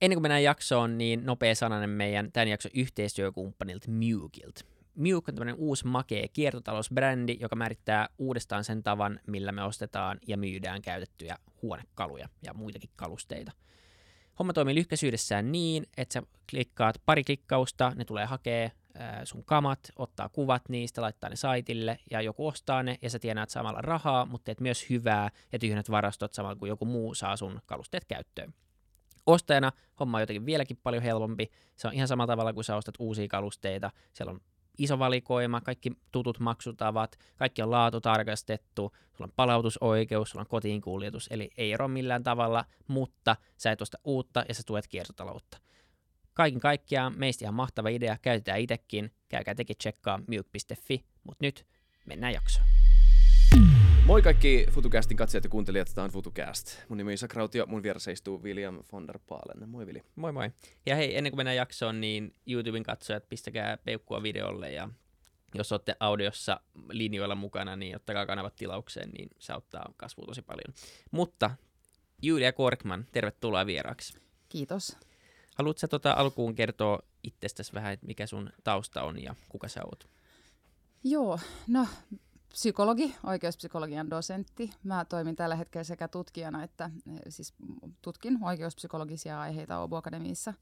Ennen kuin mennään jaksoon, niin nopea sananen meidän tämän jakson yhteistyökumppanilta Mugilt. Muk on tämmöinen uusi makea kiertotalousbrändi, joka määrittää uudestaan sen tavan, millä me ostetaan ja myydään käytettyjä huonekaluja ja muitakin kalusteita. Homma toimii lyhkäisyydessään niin, että sä klikkaat pari klikkausta, ne tulee hakee sun kamat, ottaa kuvat niistä, laittaa ne saitille ja joku ostaa ne ja sä tienaat samalla rahaa, mutta teet myös hyvää ja tyhjennät varastot samalla kuin joku muu saa sun kalusteet käyttöön. Ostajana homma on jotenkin vieläkin paljon helpompi. Se on ihan samalla tavalla kuin sä ostat uusia kalusteita. Siellä on iso valikoima, kaikki tutut maksutavat, kaikki on laatu tarkastettu, sulla on palautusoikeus, sulla on kotiin kuljetus, eli ei ero millään tavalla, mutta sä et osta uutta ja sä tuet kiertotaloutta. Kaiken kaikkiaan meistä ihan mahtava idea, käytetään itsekin, käykää tekin tsekkaa milk.fi, mutta nyt mennään jaksoon. Moi kaikki FutuCastin katsojat ja kuuntelijat, tämä on FutuCast. Mun nimi on Isak Rautio, mun vieressä istuu William von der Paalen. Moi Vili. Moi moi. Ja hei, ennen kuin mennään jaksoon, niin YouTuben katsojat, pistäkää peukkua videolle ja jos olette audiossa linjoilla mukana, niin ottakaa kanavat tilaukseen, niin se auttaa kasvua tosi paljon. Mutta Julia Korkman, tervetuloa vieraaksi. Kiitos. Haluatko tota alkuun kertoa itsestäsi vähän, että mikä sun tausta on ja kuka sä oot? Joo, no psykologi, oikeuspsykologian dosentti. Mä toimin tällä hetkellä sekä tutkijana että eh, siis tutkin oikeuspsykologisia aiheita Åbo Akademiissa.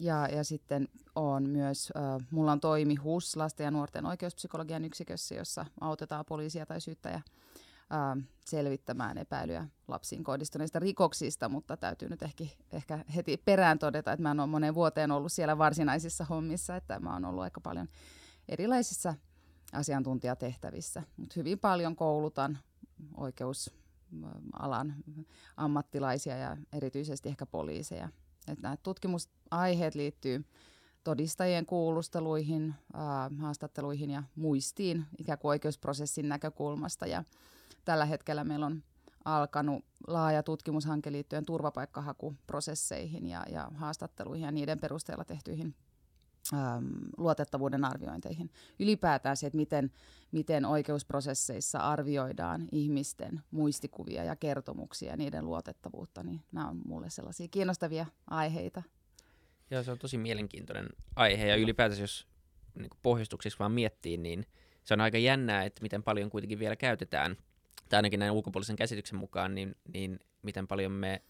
Ja, ja sitten on myös, äh, mulla on toimi HUS, lasten ja nuorten oikeuspsykologian yksikössä, jossa autetaan poliisia tai syyttäjä äh, selvittämään epäilyä lapsiin kohdistuneista rikoksista, mutta täytyy nyt ehkä, ehkä heti perään todeta, että mä en ole moneen vuoteen ollut siellä varsinaisissa hommissa, että mä oon ollut aika paljon erilaisissa asiantuntijatehtävissä. Mutta hyvin paljon koulutan oikeusalan ammattilaisia ja erityisesti ehkä poliiseja. Et nämä tutkimusaiheet liittyy todistajien kuulusteluihin, ää, haastatteluihin ja muistiin ikään kuin oikeusprosessin näkökulmasta. Ja tällä hetkellä meillä on alkanut laaja tutkimushanke liittyen turvapaikkahakuprosesseihin ja, ja haastatteluihin ja niiden perusteella tehtyihin luotettavuuden arviointeihin. Ylipäätään se, että miten, miten oikeusprosesseissa arvioidaan ihmisten muistikuvia ja kertomuksia ja niiden luotettavuutta, niin nämä on mulle sellaisia kiinnostavia aiheita. Joo, se on tosi mielenkiintoinen aihe ja ylipäätään jos niin pohjustuksissa vaan miettii, niin se on aika jännää, että miten paljon kuitenkin vielä käytetään, tai ainakin näin ulkopuolisen käsityksen mukaan, niin, niin miten paljon me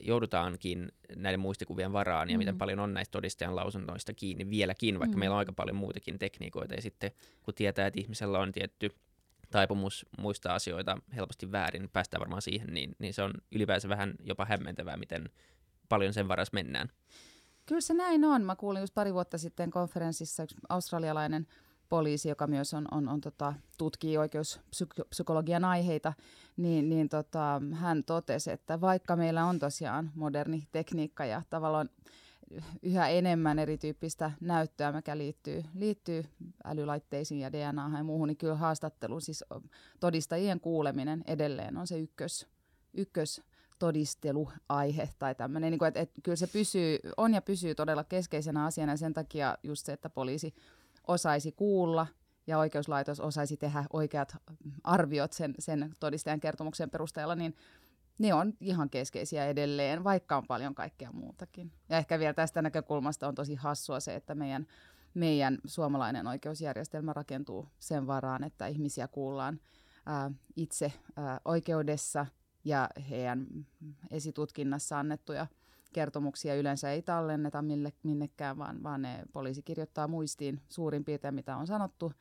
joudutaankin näiden muistikuvien varaan ja mm. miten paljon on näistä todistajan lausunnoista kiinni vieläkin, vaikka mm. meillä on aika paljon muitakin tekniikoita. Ja sitten kun tietää, että ihmisellä on tietty taipumus muistaa asioita helposti väärin, niin päästään varmaan siihen, niin, niin se on ylipäänsä vähän jopa hämmentävää, miten paljon sen varas mennään. Kyllä se näin on. Mä kuulin just pari vuotta sitten konferenssissa yksi australialainen – poliisi, joka myös on, on, on tota, tutkii oikeuspsykologian aiheita, niin, niin tota, hän totesi, että vaikka meillä on tosiaan moderni tekniikka ja tavallaan yhä enemmän erityyppistä näyttöä, mikä liittyy, liittyy älylaitteisiin ja DNA ja muuhun, niin kyllä haastattelu, siis todistajien kuuleminen edelleen on se ykkös, ykkös todisteluaihe tai tämmöinen, niin että, että kyllä se pysyy, on ja pysyy todella keskeisenä asiana ja sen takia just se, että poliisi osaisi kuulla ja oikeuslaitos osaisi tehdä oikeat arviot sen, sen todistajan kertomuksen perusteella, niin ne on ihan keskeisiä edelleen, vaikka on paljon kaikkea muutakin. Ja ehkä vielä tästä näkökulmasta on tosi hassua se, että meidän, meidän suomalainen oikeusjärjestelmä rakentuu sen varaan, että ihmisiä kuullaan ää, itse ää, oikeudessa ja heidän esitutkinnassa annettuja kertomuksia yleensä ei tallenneta mille, minnekään, vaan, vaan ne poliisi kirjoittaa muistiin suurin piirtein, mitä on sanottu.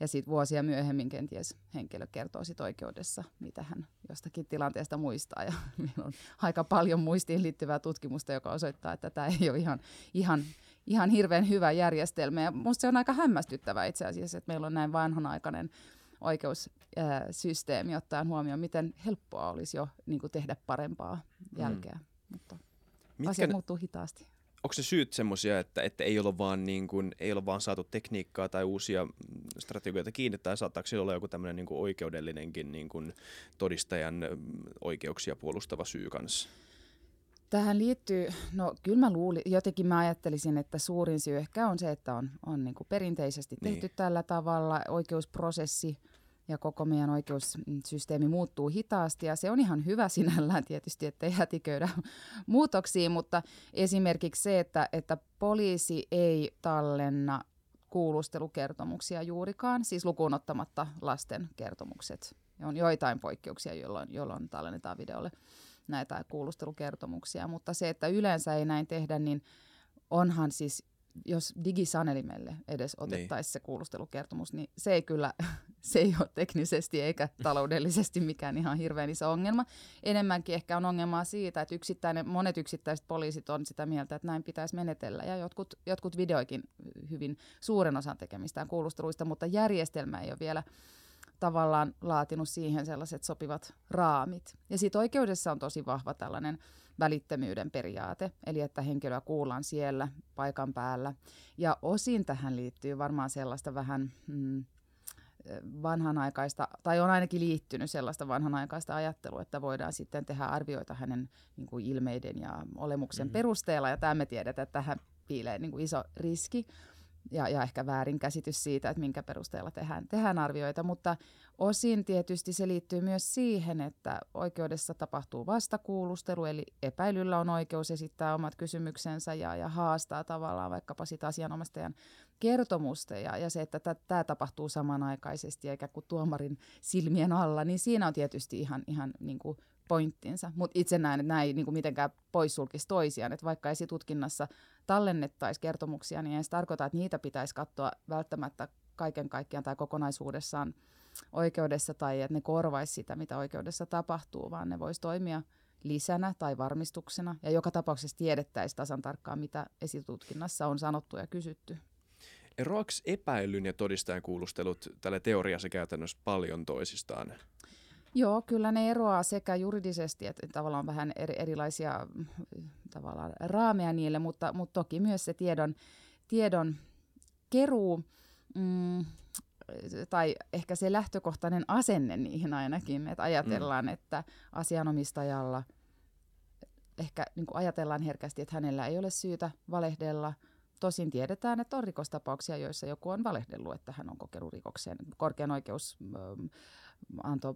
Ja sitten vuosia myöhemmin kenties henkilö kertoo sit oikeudessa, mitä hän jostakin tilanteesta muistaa. Ja meillä on aika paljon muistiin liittyvää tutkimusta, joka osoittaa, että tämä ei ole ihan, ihan, ihan hirveän hyvä järjestelmä. Ja musta se on aika hämmästyttävää itse asiassa, että meillä on näin vanhanaikainen oikeussysteemi ottaen huomioon, miten helppoa olisi jo niin tehdä parempaa jälkeä. Mm. Mutta Mitkä Asia ne, muuttuu hitaasti. Onko se syyt semmoisia, että, että ei, ole vaan niin kuin, ei ole vaan saatu tekniikkaa tai uusia strategioita kiinni, tai saattaako sillä olla joku tämmöinen niin oikeudellinenkin niin kuin todistajan oikeuksia puolustava syy kanssa? Tähän liittyy, no kyllä mä luulin, jotenkin mä ajattelisin, että suurin syy ehkä on se, että on, on niin kuin perinteisesti tehty niin. tällä tavalla, oikeusprosessi ja koko meidän oikeussysteemi muuttuu hitaasti ja se on ihan hyvä sinällään tietysti, ettei hätiköidä muutoksiin, mutta esimerkiksi se, että, että poliisi ei tallenna kuulustelukertomuksia juurikaan, siis lukuun ottamatta lasten kertomukset. On joitain poikkeuksia, jolloin, jolloin tallennetaan videolle näitä kuulustelukertomuksia, mutta se, että yleensä ei näin tehdä, niin onhan siis jos digisanelimelle edes niin. otettaisiin niin. se kuulustelukertomus, niin se ei kyllä, se ei ole teknisesti eikä taloudellisesti mikään ihan hirveän iso ongelma. Enemmänkin ehkä on ongelmaa siitä, että yksittäinen, monet yksittäiset poliisit on sitä mieltä, että näin pitäisi menetellä. Ja jotkut, jotkut videoikin hyvin suuren osan tekemistään kuulusteluista, mutta järjestelmä ei ole vielä tavallaan laatinut siihen sellaiset sopivat raamit. Ja sitten oikeudessa on tosi vahva tällainen välittömyyden periaate, eli että henkilöä kuullaan siellä paikan päällä. Ja osin tähän liittyy varmaan sellaista vähän mm, vanhanaikaista, tai on ainakin liittynyt sellaista vanhanaikaista ajattelua, että voidaan sitten tehdä arvioita hänen niin kuin ilmeiden ja olemuksen mm-hmm. perusteella, ja tämä me tiedetään, että tähän piilee niin kuin iso riski ja, ja ehkä väärinkäsitys siitä, että minkä perusteella tehdään, tehdään arvioita, mutta osin tietysti se liittyy myös siihen, että oikeudessa tapahtuu vastakuulustelu, eli epäilyllä on oikeus esittää omat kysymyksensä ja, ja haastaa tavallaan vaikkapa sitä asianomistajan kertomusta. Ja, ja se, että tämä tapahtuu samanaikaisesti eikä kuin tuomarin silmien alla, niin siinä on tietysti ihan, ihan niin kuin pointtinsa. Mutta itse näen, että nämä ei niin kuin mitenkään poissulkisi toisiaan. Että vaikka esitutkinnassa tallennettaisiin kertomuksia, niin ei se tarkoita, että niitä pitäisi katsoa välttämättä kaiken kaikkiaan tai kokonaisuudessaan oikeudessa tai että ne korvaisi sitä, mitä oikeudessa tapahtuu, vaan ne voisi toimia lisänä tai varmistuksena. Ja joka tapauksessa tiedettäisiin tasan tarkkaan, mitä esitutkinnassa on sanottu ja kysytty. Eroako epäilyn ja todistajan kuulustelut tällä teoriassa käytännössä paljon toisistaan? Joo, kyllä ne eroaa sekä juridisesti että tavallaan vähän eri, erilaisia tavallaan raameja niille, mutta, mutta toki myös se tiedon, tiedon keruu mm, tai ehkä se lähtökohtainen asenne niihin ainakin, että ajatellaan, mm. että asianomistajalla ehkä niin kuin ajatellaan herkästi, että hänellä ei ole syytä valehdella. Tosin tiedetään, että on rikostapauksia, joissa joku on valehdellut, että hän on kokenut rikoksen. Korkean oikeus antoi,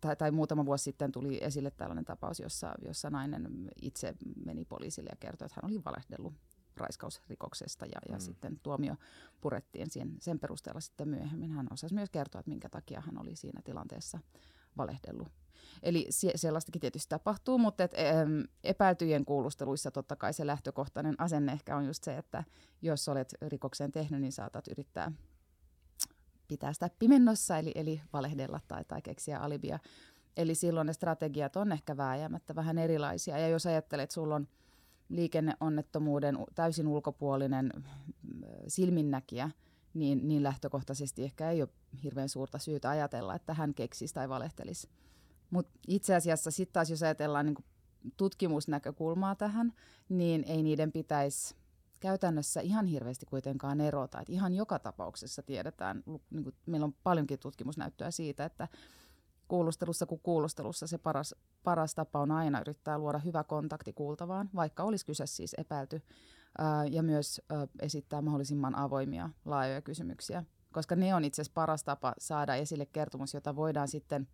tai, tai muutama vuosi sitten tuli esille tällainen tapaus, jossa, jossa nainen itse meni poliisille ja kertoi, että hän oli valehdellut raiskausrikoksesta ja, ja mm. sitten tuomio purettiin sen, sen perusteella sitten myöhemmin. Hän osasi myös kertoa, että minkä takia hän oli siinä tilanteessa valehdellut. Eli se, sellaistakin tietysti tapahtuu, mutta et, äm, epäiltyjen kuulusteluissa totta kai se lähtökohtainen asenne ehkä on just se, että jos olet rikoksen tehnyt, niin saatat yrittää pitää sitä pimennossa, eli, eli valehdella tai, tai keksiä alibia. Eli silloin ne strategiat on ehkä vääjäämättä vähän erilaisia. Ja jos ajattelet, että sulla on liikenneonnettomuuden täysin ulkopuolinen silminnäkijä, niin, niin lähtökohtaisesti ehkä ei ole hirveän suurta syytä ajatella, että hän keksisi tai valehtelisi. Mutta itse asiassa sitten taas, jos ajatellaan niin tutkimusnäkökulmaa tähän, niin ei niiden pitäisi käytännössä ihan hirveästi kuitenkaan erota. Et ihan joka tapauksessa tiedetään, niin kuin meillä on paljonkin tutkimusnäyttöä siitä, että kuulustelussa kuin kuulustelussa se paras, paras tapa on aina yrittää luoda hyvä kontakti kuultavaan, vaikka olisi kyse siis epäilty, ää, ja myös ää, esittää mahdollisimman avoimia, laajoja kysymyksiä, koska ne on itse asiassa paras tapa saada esille kertomus, jota voidaan sitten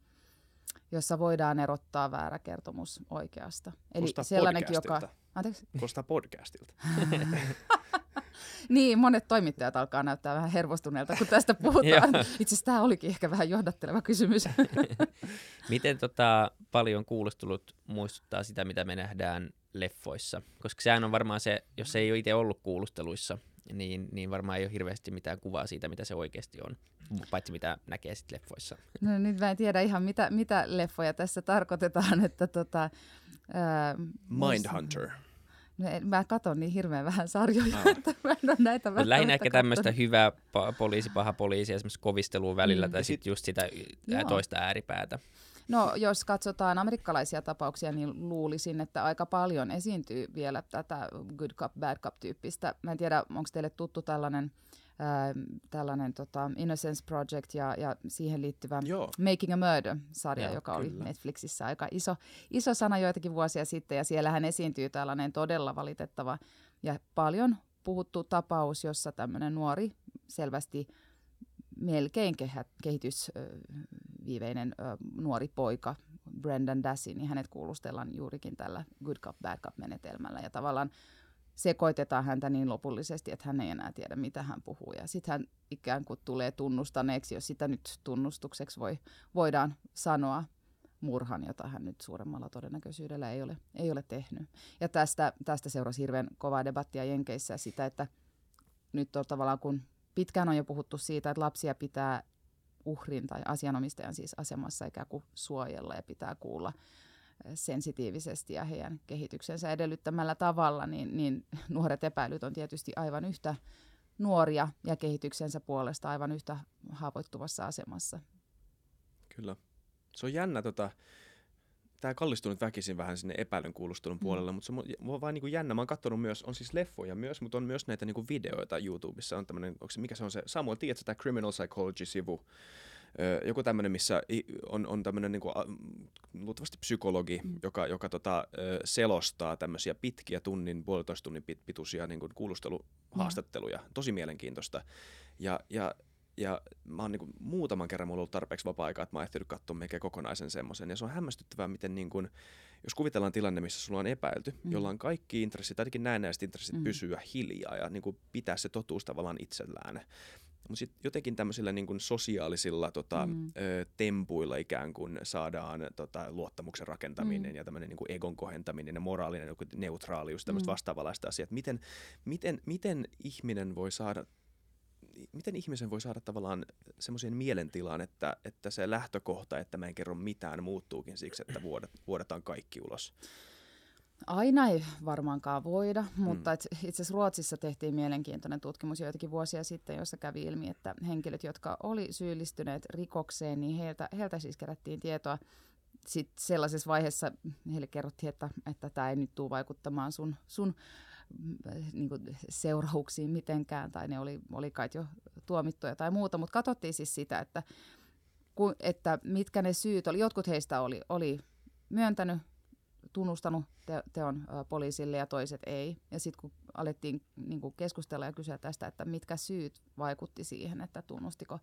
jossa voidaan erottaa väärä kertomus oikeasta. Eli Kusta sellainenkin, joka... Anteeksi? Kuulostaa podcastilta. niin, monet toimittajat alkaa näyttää vähän hervostuneelta, kun tästä puhutaan. Itse asiassa tämä olikin ehkä vähän johdatteleva kysymys. Miten tota, paljon kuulostelut muistuttaa sitä, mitä me nähdään leffoissa? Koska sehän on varmaan se, jos ei ole itse ollut kuulusteluissa, niin, niin varmaan ei ole hirveästi mitään kuvaa siitä, mitä se oikeasti on, paitsi mitä näkee sitten leffoissa. No nyt mä en tiedä ihan, mitä, mitä leffoja tässä tarkoitetaan. Että tota, ää, Mindhunter. No, mä katson niin hirveän vähän sarjoja, ah. että mä en ole näitä Lähinnä ehkä tämmöistä hyvää pa- poliisi, paha poliisi, esimerkiksi kovistelua välillä, mm. tai sitten just sitä Joo. toista ääripäätä. No jos katsotaan amerikkalaisia tapauksia, niin luulisin, että aika paljon esiintyy vielä tätä good cop, bad cop tyyppistä. Mä en tiedä, onko teille tuttu tällainen Äh, tällainen tota, Innocence Project ja, ja siihen liittyvä Joo. Making a Murder-sarja, Joo, joka kyllä. oli Netflixissä aika iso, iso sana joitakin vuosia sitten. Ja siellähän esiintyy tällainen todella valitettava ja paljon puhuttu tapaus, jossa tämmöinen nuori selvästi melkein kehä, kehitysviiveinen nuori poika, Brendan Dassey, niin hänet kuulustellaan juurikin tällä good cop, bad cop menetelmällä. Ja tavallaan sekoitetaan häntä niin lopullisesti, että hän ei enää tiedä, mitä hän puhuu. Ja sitten hän ikään kuin tulee tunnustaneeksi, jos sitä nyt tunnustukseksi voi, voidaan sanoa, murhan, jota hän nyt suuremmalla todennäköisyydellä ei ole, ei ole tehnyt. Ja tästä, tästä seurasi hirveän kovaa debattia Jenkeissä sitä, että nyt on tavallaan kun pitkään on jo puhuttu siitä, että lapsia pitää uhrin tai asianomistajan siis asemassa ikään kuin suojella ja pitää kuulla sensitiivisesti ja heidän kehityksensä edellyttämällä tavalla, niin, niin nuoret epäilyt on tietysti aivan yhtä nuoria ja kehityksensä puolesta aivan yhtä haavoittuvassa asemassa. Kyllä. Se on jännä, tota, tämä kallistuu nyt väkisin vähän sinne epäilyn kuulustelun mm. puolelle, mutta se on vaan niin kuin jännä. Mä oon katsonut myös, on siis leffoja myös, mutta on myös näitä niin kuin videoita YouTubessa. On tämmöinen, onko se, mikä se on se, Samuel, tiedätkö tämä Criminal Psychology-sivu? joku tämmöinen, missä on, on tämmöinen niin kuin, luultavasti psykologi, mm. joka, joka tota, selostaa tämmöisiä pitkiä tunnin, puolitoista tunnin pituisia niin kuin kuulusteluhaastatteluja. Mm. Tosi mielenkiintoista. Ja, ja ja mä oon niin muutaman kerran mulla ollut tarpeeksi vapaa-aikaa, että mä oon ehtinyt katsoa melkein kokonaisen semmoisen. Ja se on hämmästyttävää, miten niin kuin, jos kuvitellaan tilanne, missä sulla on epäilty, mm. jolla on kaikki intressit, ainakin näennäiset intressit mm. pysyä hiljaa ja niin kuin pitää se totuus tavallaan itsellään. Mutta sitten jotenkin tämmöisillä niin kuin sosiaalisilla tota, mm. ö, tempuilla ikään kuin saadaan tota, luottamuksen rakentaminen mm. ja tämmöinen niin egon kohentaminen ja moraalinen neutraalius, tämmöistä mm. vastaavanlaista asiaa. Miten, miten, miten ihminen voi saada miten ihmisen voi saada tavallaan semmoisen mielentilaan, että, että se lähtökohta, että mä en kerro mitään, muuttuukin siksi, että vuodet, vuodetaan kaikki ulos? Aina ei varmaankaan voida, mutta mm. itse asiassa Ruotsissa tehtiin mielenkiintoinen tutkimus joitakin vuosia sitten, jossa kävi ilmi, että henkilöt, jotka oli syyllistyneet rikokseen, niin heiltä, heiltä siis kerättiin tietoa sitten sellaisessa vaiheessa heille kerrottiin, että, että tämä ei nyt tule vaikuttamaan sun, sun niin kuin seurauksiin mitenkään, tai ne oli, oli kai jo tuomittuja tai muuta, mutta katsottiin siis sitä, että, ku, että mitkä ne syyt oli. Jotkut heistä oli, oli myöntänyt, tunnustanut te, teon poliisille ja toiset ei. Ja sitten kun alettiin niin kuin keskustella ja kysyä tästä, että mitkä syyt vaikutti siihen, että tunnustiko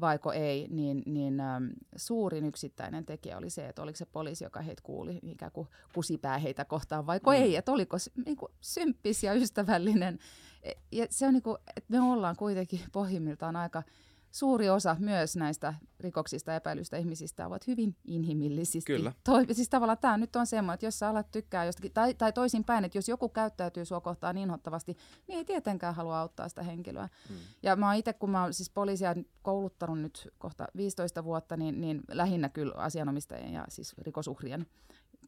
vaiko ei, niin, niin äm, suurin yksittäinen tekijä oli se, että oliko se poliisi, joka heitä kuuli, ikään kuin kusipää heitä kohtaan, vaiko mm. ei, että oliko niin kuin, symppis ja ystävällinen. E, ja se on niin kuin, että me ollaan kuitenkin pohjimmiltaan aika suuri osa myös näistä rikoksista epäilystä ihmisistä ovat hyvin inhimillisesti. Kyllä. Toi, siis tavallaan tämä nyt on semmoinen, että jos sä alat tykkää jostakin, tai, tai toisinpäin, että jos joku käyttäytyy sua kohtaan inhottavasti, niin ei tietenkään halua auttaa sitä henkilöä. Hmm. Ja mä itse, kun mä oon siis poliisia kouluttanut nyt kohta 15 vuotta, niin, niin lähinnä kyllä asianomistajien ja siis rikosuhrien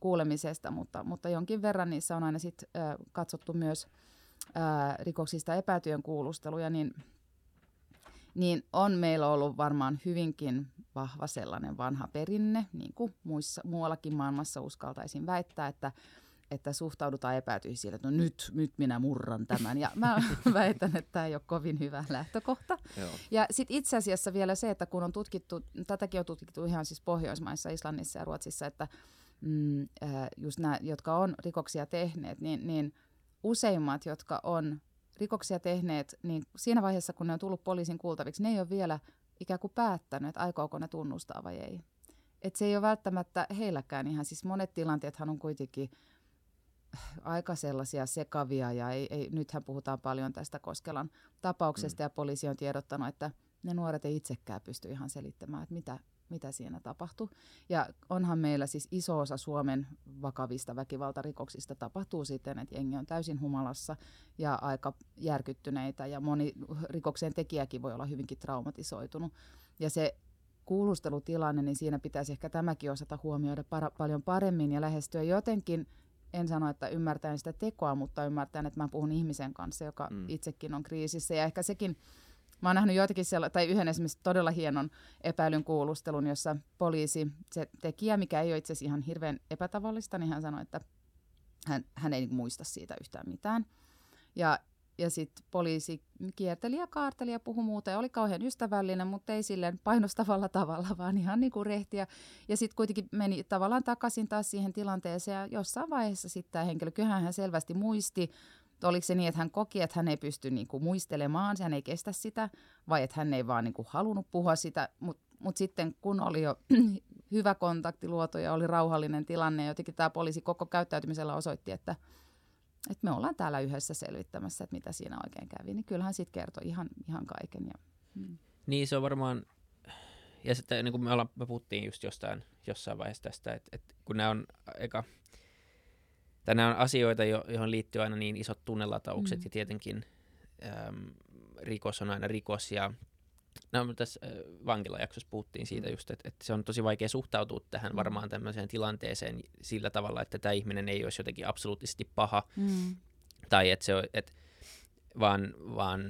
kuulemisesta, mutta, mutta jonkin verran niissä on aina sit, äh, katsottu myös äh, rikoksista epätyön kuulusteluja, niin – niin on meillä ollut varmaan hyvinkin vahva sellainen vanha perinne, niin kuin muissa, muuallakin maailmassa uskaltaisin väittää, että, että suhtaudutaan epätyisiin, että no nyt, nyt minä murran tämän. Ja mä väitän, että tämä ei ole kovin hyvä lähtökohta. Joo. Ja sitten itse asiassa vielä se, että kun on tutkittu, tätäkin on tutkittu ihan siis Pohjoismaissa, Islannissa ja Ruotsissa, että mm, äh, just nämä, jotka on rikoksia tehneet, niin, niin useimmat, jotka on rikoksia tehneet, niin siinä vaiheessa, kun ne on tullut poliisin kuultaviksi, ne ei ole vielä ikään kuin päättänyt, että aikooko ne tunnustaa vai ei. Et se ei ole välttämättä heilläkään ihan, siis monet tilanteethan on kuitenkin aika sellaisia sekavia ja ei, ei, nythän puhutaan paljon tästä Koskelan tapauksesta mm. ja poliisi on tiedottanut, että ne nuoret ei itsekään pysty ihan selittämään, että mitä, mitä siinä tapahtui. Ja onhan meillä siis iso osa Suomen vakavista väkivaltarikoksista tapahtuu sitten, että jengi on täysin humalassa ja aika järkyttyneitä ja moni rikoksen tekijäkin voi olla hyvinkin traumatisoitunut. Ja se kuulustelutilanne, niin siinä pitäisi ehkä tämäkin osata huomioida para- paljon paremmin ja lähestyä jotenkin en sano, että ymmärtäen sitä tekoa, mutta ymmärtäen, että mä puhun ihmisen kanssa, joka mm. itsekin on kriisissä. Ja ehkä sekin Mä oon nähnyt joitakin siellä, tai yhden esimerkiksi todella hienon epäilyn kuulustelun, jossa poliisi, se tekijä, mikä ei ole itse asiassa ihan hirveän epätavallista, niin hän sanoi, että hän, hän ei muista siitä yhtään mitään. Ja, ja sitten poliisi kierteli ja kaarteli ja puhui muuta ja oli kauhean ystävällinen, mutta ei silleen painostavalla tavalla, vaan ihan niin kuin rehtiä. Ja sitten kuitenkin meni tavallaan takaisin taas siihen tilanteeseen ja jossain vaiheessa sitten tämä henkilö, kyllähän hän selvästi muisti, oliko se niin, että hän koki, että hän ei pysty niin kuin muistelemaan, hän ei kestä sitä, vai että hän ei vaan niin kuin halunnut puhua sitä, mutta mut sitten kun oli jo hyvä kontakti luotu ja oli rauhallinen tilanne, jotenkin tämä poliisi koko käyttäytymisellä osoitti, että, että me ollaan täällä yhdessä selvittämässä, että mitä siinä oikein kävi, niin kyllähän sitten kertoi ihan, ihan kaiken. Ja, mm. Niin se on varmaan, ja sitten niin kuin me, ollaan, me puhuttiin just jostain, jossain vaiheessa tästä, että, että kun nämä on eka, tai nämä on asioita, joihin liittyy aina niin isot tunnelataukset, mm. ja tietenkin äm, rikos on aina rikos, ja No, tässä äh, vankilajaksossa puhuttiin siitä mm. just, että, että se on tosi vaikea suhtautua tähän mm. varmaan tämmöiseen tilanteeseen sillä tavalla, että tämä ihminen ei olisi jotenkin absoluuttisesti paha, mm. tai että se on, että vaan, vaan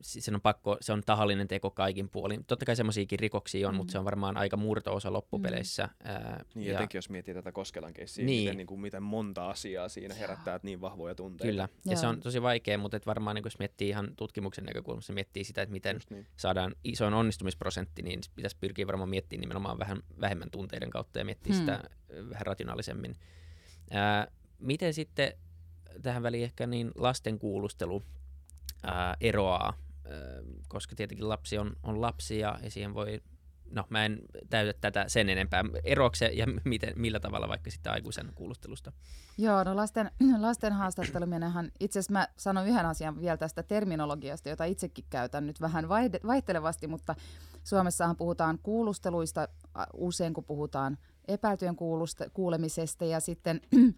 siis se on pakko, se on tahallinen teko kaikin puolin. Totta kai semmoisiakin rikoksia on, mm. mutta se on varmaan aika murto-osa loppupeleissä. Mm. Ää, niin, ja etenkin jos miettii tätä Koskelan keissiä, niin. miten, niin kuin, miten monta asiaa siinä herättää niin vahvoja tunteita. Kyllä, ja Joo. se on tosi vaikea, mutta et varmaan niin jos miettii ihan tutkimuksen näkökulmasta, miettii sitä, että miten niin. saadaan isoin onnistumisprosentti, niin pitäisi pyrkiä varmaan miettimään nimenomaan vähän vähemmän tunteiden kautta ja miettiä hmm. sitä vähän rationaalisemmin. Ää, miten sitten tähän väliin ehkä niin lasten kuulustelu ää, eroaa, ää, koska tietenkin lapsi on, on lapsi ja, ja siihen voi, no mä en täytä tätä sen enempää, eroakse ja miten, millä tavalla vaikka sitten aikuisen kuulustelusta? Joo, no lasten, lasten haastatteluminenhan, itse asiassa mä sanon yhden asian vielä tästä terminologiasta, jota itsekin käytän nyt vähän vaihtelevasti, mutta Suomessahan puhutaan kuulusteluista usein, kun puhutaan epäiltyjen kuulemisesta ja sitten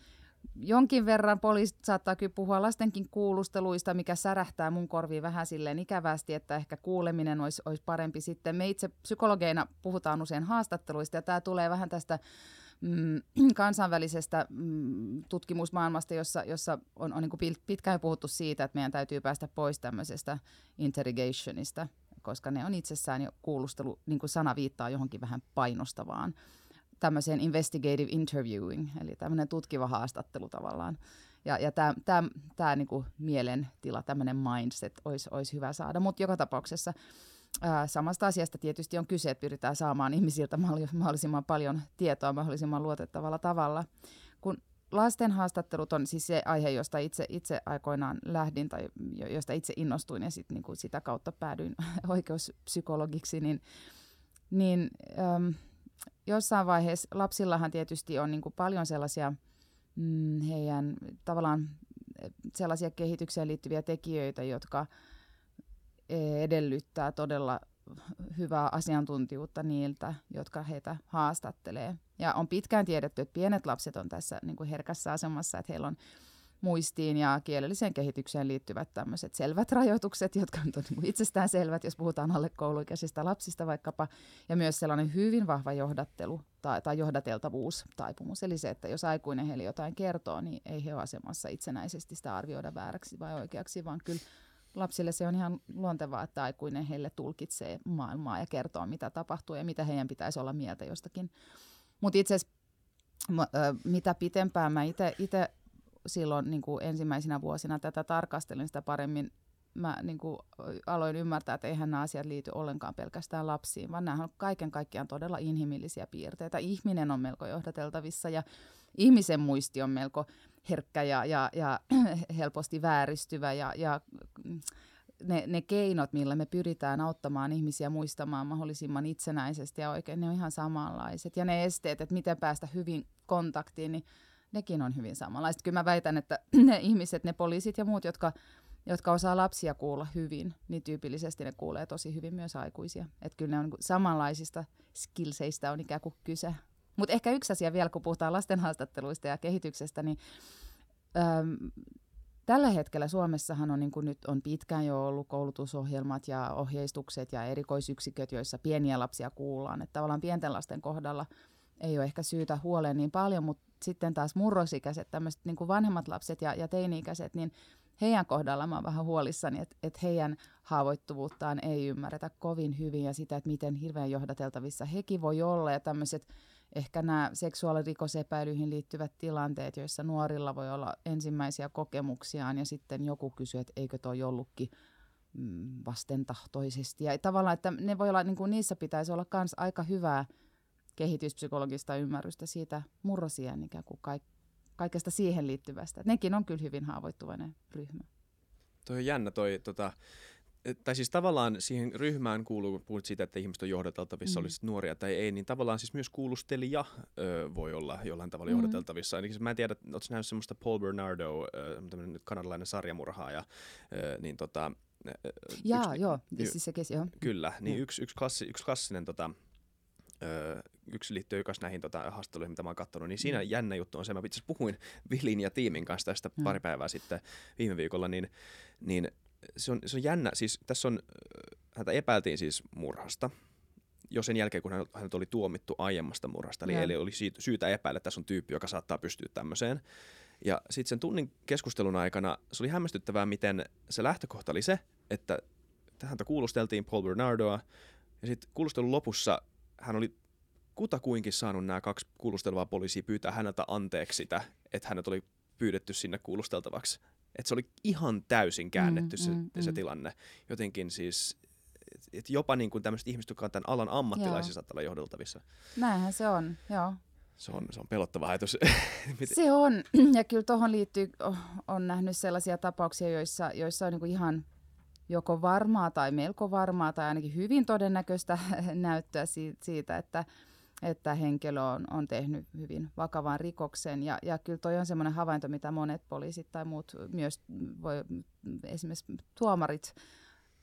jonkin verran poliisi saattaa kyllä puhua lastenkin kuulusteluista, mikä särähtää mun korviin vähän silleen ikävästi, että ehkä kuuleminen olisi, olisi parempi sitten. Me itse psykologeina puhutaan usein haastatteluista ja tämä tulee vähän tästä mm, kansainvälisestä mm, tutkimusmaailmasta, jossa, jossa on, on niin pitkään puhuttu siitä, että meidän täytyy päästä pois tämmöisestä interrogationista, koska ne on itsessään jo kuulustelu, niin kuin sana viittaa johonkin vähän painostavaan tämmöiseen investigative interviewing, eli tämmöinen tutkiva haastattelu tavallaan. Ja, ja tämä niinku mielentila, tämmöinen mindset olisi, olisi hyvä saada. Mutta joka tapauksessa ää, samasta asiasta tietysti on kyse, että pyritään saamaan ihmisiltä mahdollisimman paljon tietoa mahdollisimman luotettavalla tavalla. Kun lasten haastattelut on siis se aihe, josta itse, itse aikoinaan lähdin tai josta itse innostuin ja sit, niin kuin sitä kautta päädyin oikeuspsykologiksi, niin, niin jossain vaiheessa lapsillahan tietysti on niin kuin paljon sellaisia mm, heidän tavallaan sellaisia kehitykseen liittyviä tekijöitä, jotka edellyttää todella hyvää asiantuntijuutta niiltä, jotka heitä haastattelee. Ja on pitkään tiedetty, että pienet lapset on tässä niin kuin herkässä asemassa, että heillä on muistiin ja kielelliseen kehitykseen liittyvät tämmöiset selvät rajoitukset, jotka on niin itsestään selvät, jos puhutaan alle kouluikäisistä lapsista vaikkapa, ja myös sellainen hyvin vahva johdattelu tai, tai johdateltavuus taipumus. Eli se, että jos aikuinen heille jotain kertoo, niin ei he ole asemassa itsenäisesti sitä arvioida vääräksi vai oikeaksi, vaan kyllä lapsille se on ihan luontevaa, että aikuinen heille tulkitsee maailmaa ja kertoo, mitä tapahtuu ja mitä heidän pitäisi olla mieltä jostakin. Mutta itse asiassa mitä pitempään mä itse silloin niin kuin ensimmäisinä vuosina tätä tarkastelin sitä paremmin, mä niin kuin aloin ymmärtää, että eihän nämä asiat liity ollenkaan pelkästään lapsiin, vaan nämä on kaiken kaikkiaan todella inhimillisiä piirteitä. Ihminen on melko johdateltavissa ja ihmisen muisti on melko herkkä ja, ja, ja helposti vääristyvä ja, ja ne, ne keinot, millä me pyritään auttamaan ihmisiä muistamaan mahdollisimman itsenäisesti ja oikein, ne on ihan samanlaiset. Ja ne esteet, että miten päästä hyvin kontaktiin, niin nekin on hyvin samanlaiset. Kyllä mä väitän, että ne ihmiset, ne poliisit ja muut, jotka, jotka osaa lapsia kuulla hyvin, niin tyypillisesti ne kuulee tosi hyvin myös aikuisia. Että kyllä ne on niin samanlaisista skillseistä on ikään kuin kyse. Mutta ehkä yksi asia vielä, kun puhutaan lasten haastatteluista ja kehityksestä, niin äm, tällä hetkellä Suomessahan on niin kuin nyt on pitkään jo ollut koulutusohjelmat ja ohjeistukset ja erikoisyksiköt, joissa pieniä lapsia kuullaan. Että tavallaan pienten lasten kohdalla ei ole ehkä syytä huoleen niin paljon, mutta sitten taas murrosikäiset, tämmöiset niin vanhemmat lapset ja, ja teini-ikäiset, niin heidän kohdalla mä oon vähän huolissani, että, että heidän haavoittuvuuttaan ei ymmärretä kovin hyvin ja sitä, että miten hirveän johdateltavissa hekin voi olla ja tämmöiset ehkä nämä seksuaalirikosepäilyihin liittyvät tilanteet, joissa nuorilla voi olla ensimmäisiä kokemuksiaan ja sitten joku kysyy, että eikö toi ollutkin mm, vastentahtoisesti. Ja tavallaan, että ne voi olla, niin kuin niissä pitäisi olla myös aika hyvää kehityspsykologista ymmärrystä siitä murrosien ikään kuin kaik- kaikesta siihen liittyvästä. nekin on kyllä hyvin haavoittuvainen ryhmä. Toi on jännä toi, tota, tai siis tavallaan siihen ryhmään kuuluu, kun puhuit siitä, että ihmiset on johdateltavissa, mm. olisi nuoria tai ei, niin tavallaan siis myös kuulustelija ö, voi olla jollain tavalla mm. johdateltavissa. Siis mä en tiedä, oletko nähnyt semmoista Paul Bernardo, ö, tämmöinen kanadalainen sarjamurhaaja, ö, niin tota... Jaa, yksi, joo, y- siis se kesi, joo. Kyllä, niin mm. yksi, yksi, klassi, yksi klassinen tota, Öö, yksi liittyy myös näihin tota, haastatteluihin, mitä mä oon katsonut, niin siinä mm. jännä juttu on se, mä itse puhuin Vilin ja tiimin kanssa tästä mm. pari päivää sitten viime viikolla, niin, niin se, on, se on jännä, siis tässä on, häntä epäiltiin siis murhasta, jo sen jälkeen, kun hänet oli tuomittu aiemmasta murhasta, eli, eli oli siitä, syytä epäillä, että tässä on tyyppi, joka saattaa pystyä tämmöiseen. Ja sitten sen tunnin keskustelun aikana se oli hämmästyttävää, miten se lähtökohta oli se, että häntä kuulusteltiin Paul Bernardoa, ja sitten kuulustelun lopussa hän oli kutakuinkin saanut nämä kaksi kuulustelevaa poliisia pyytää häneltä anteeksi sitä, että hänet oli pyydetty sinne kuulusteltavaksi. Että se oli ihan täysin käännetty mm, se, mm, se mm. tilanne. Jotenkin siis, että jopa niin kuin tämmöiset ihmiset, jotka on tämän alan ammattilaisia, saattaa olla johdeltavissa. Näinhän se on, joo. Se on, se on pelottava ajatus. se on, ja kyllä tuohon liittyy, oh, on nähnyt sellaisia tapauksia, joissa, joissa on niin kuin ihan joko varmaa tai melko varmaa tai ainakin hyvin todennäköistä näyttöä siitä, että, että henkilö on, on tehnyt hyvin vakavan rikoksen. Ja, ja kyllä toi on semmoinen havainto, mitä monet poliisit tai muut myös voi, esimerkiksi tuomarit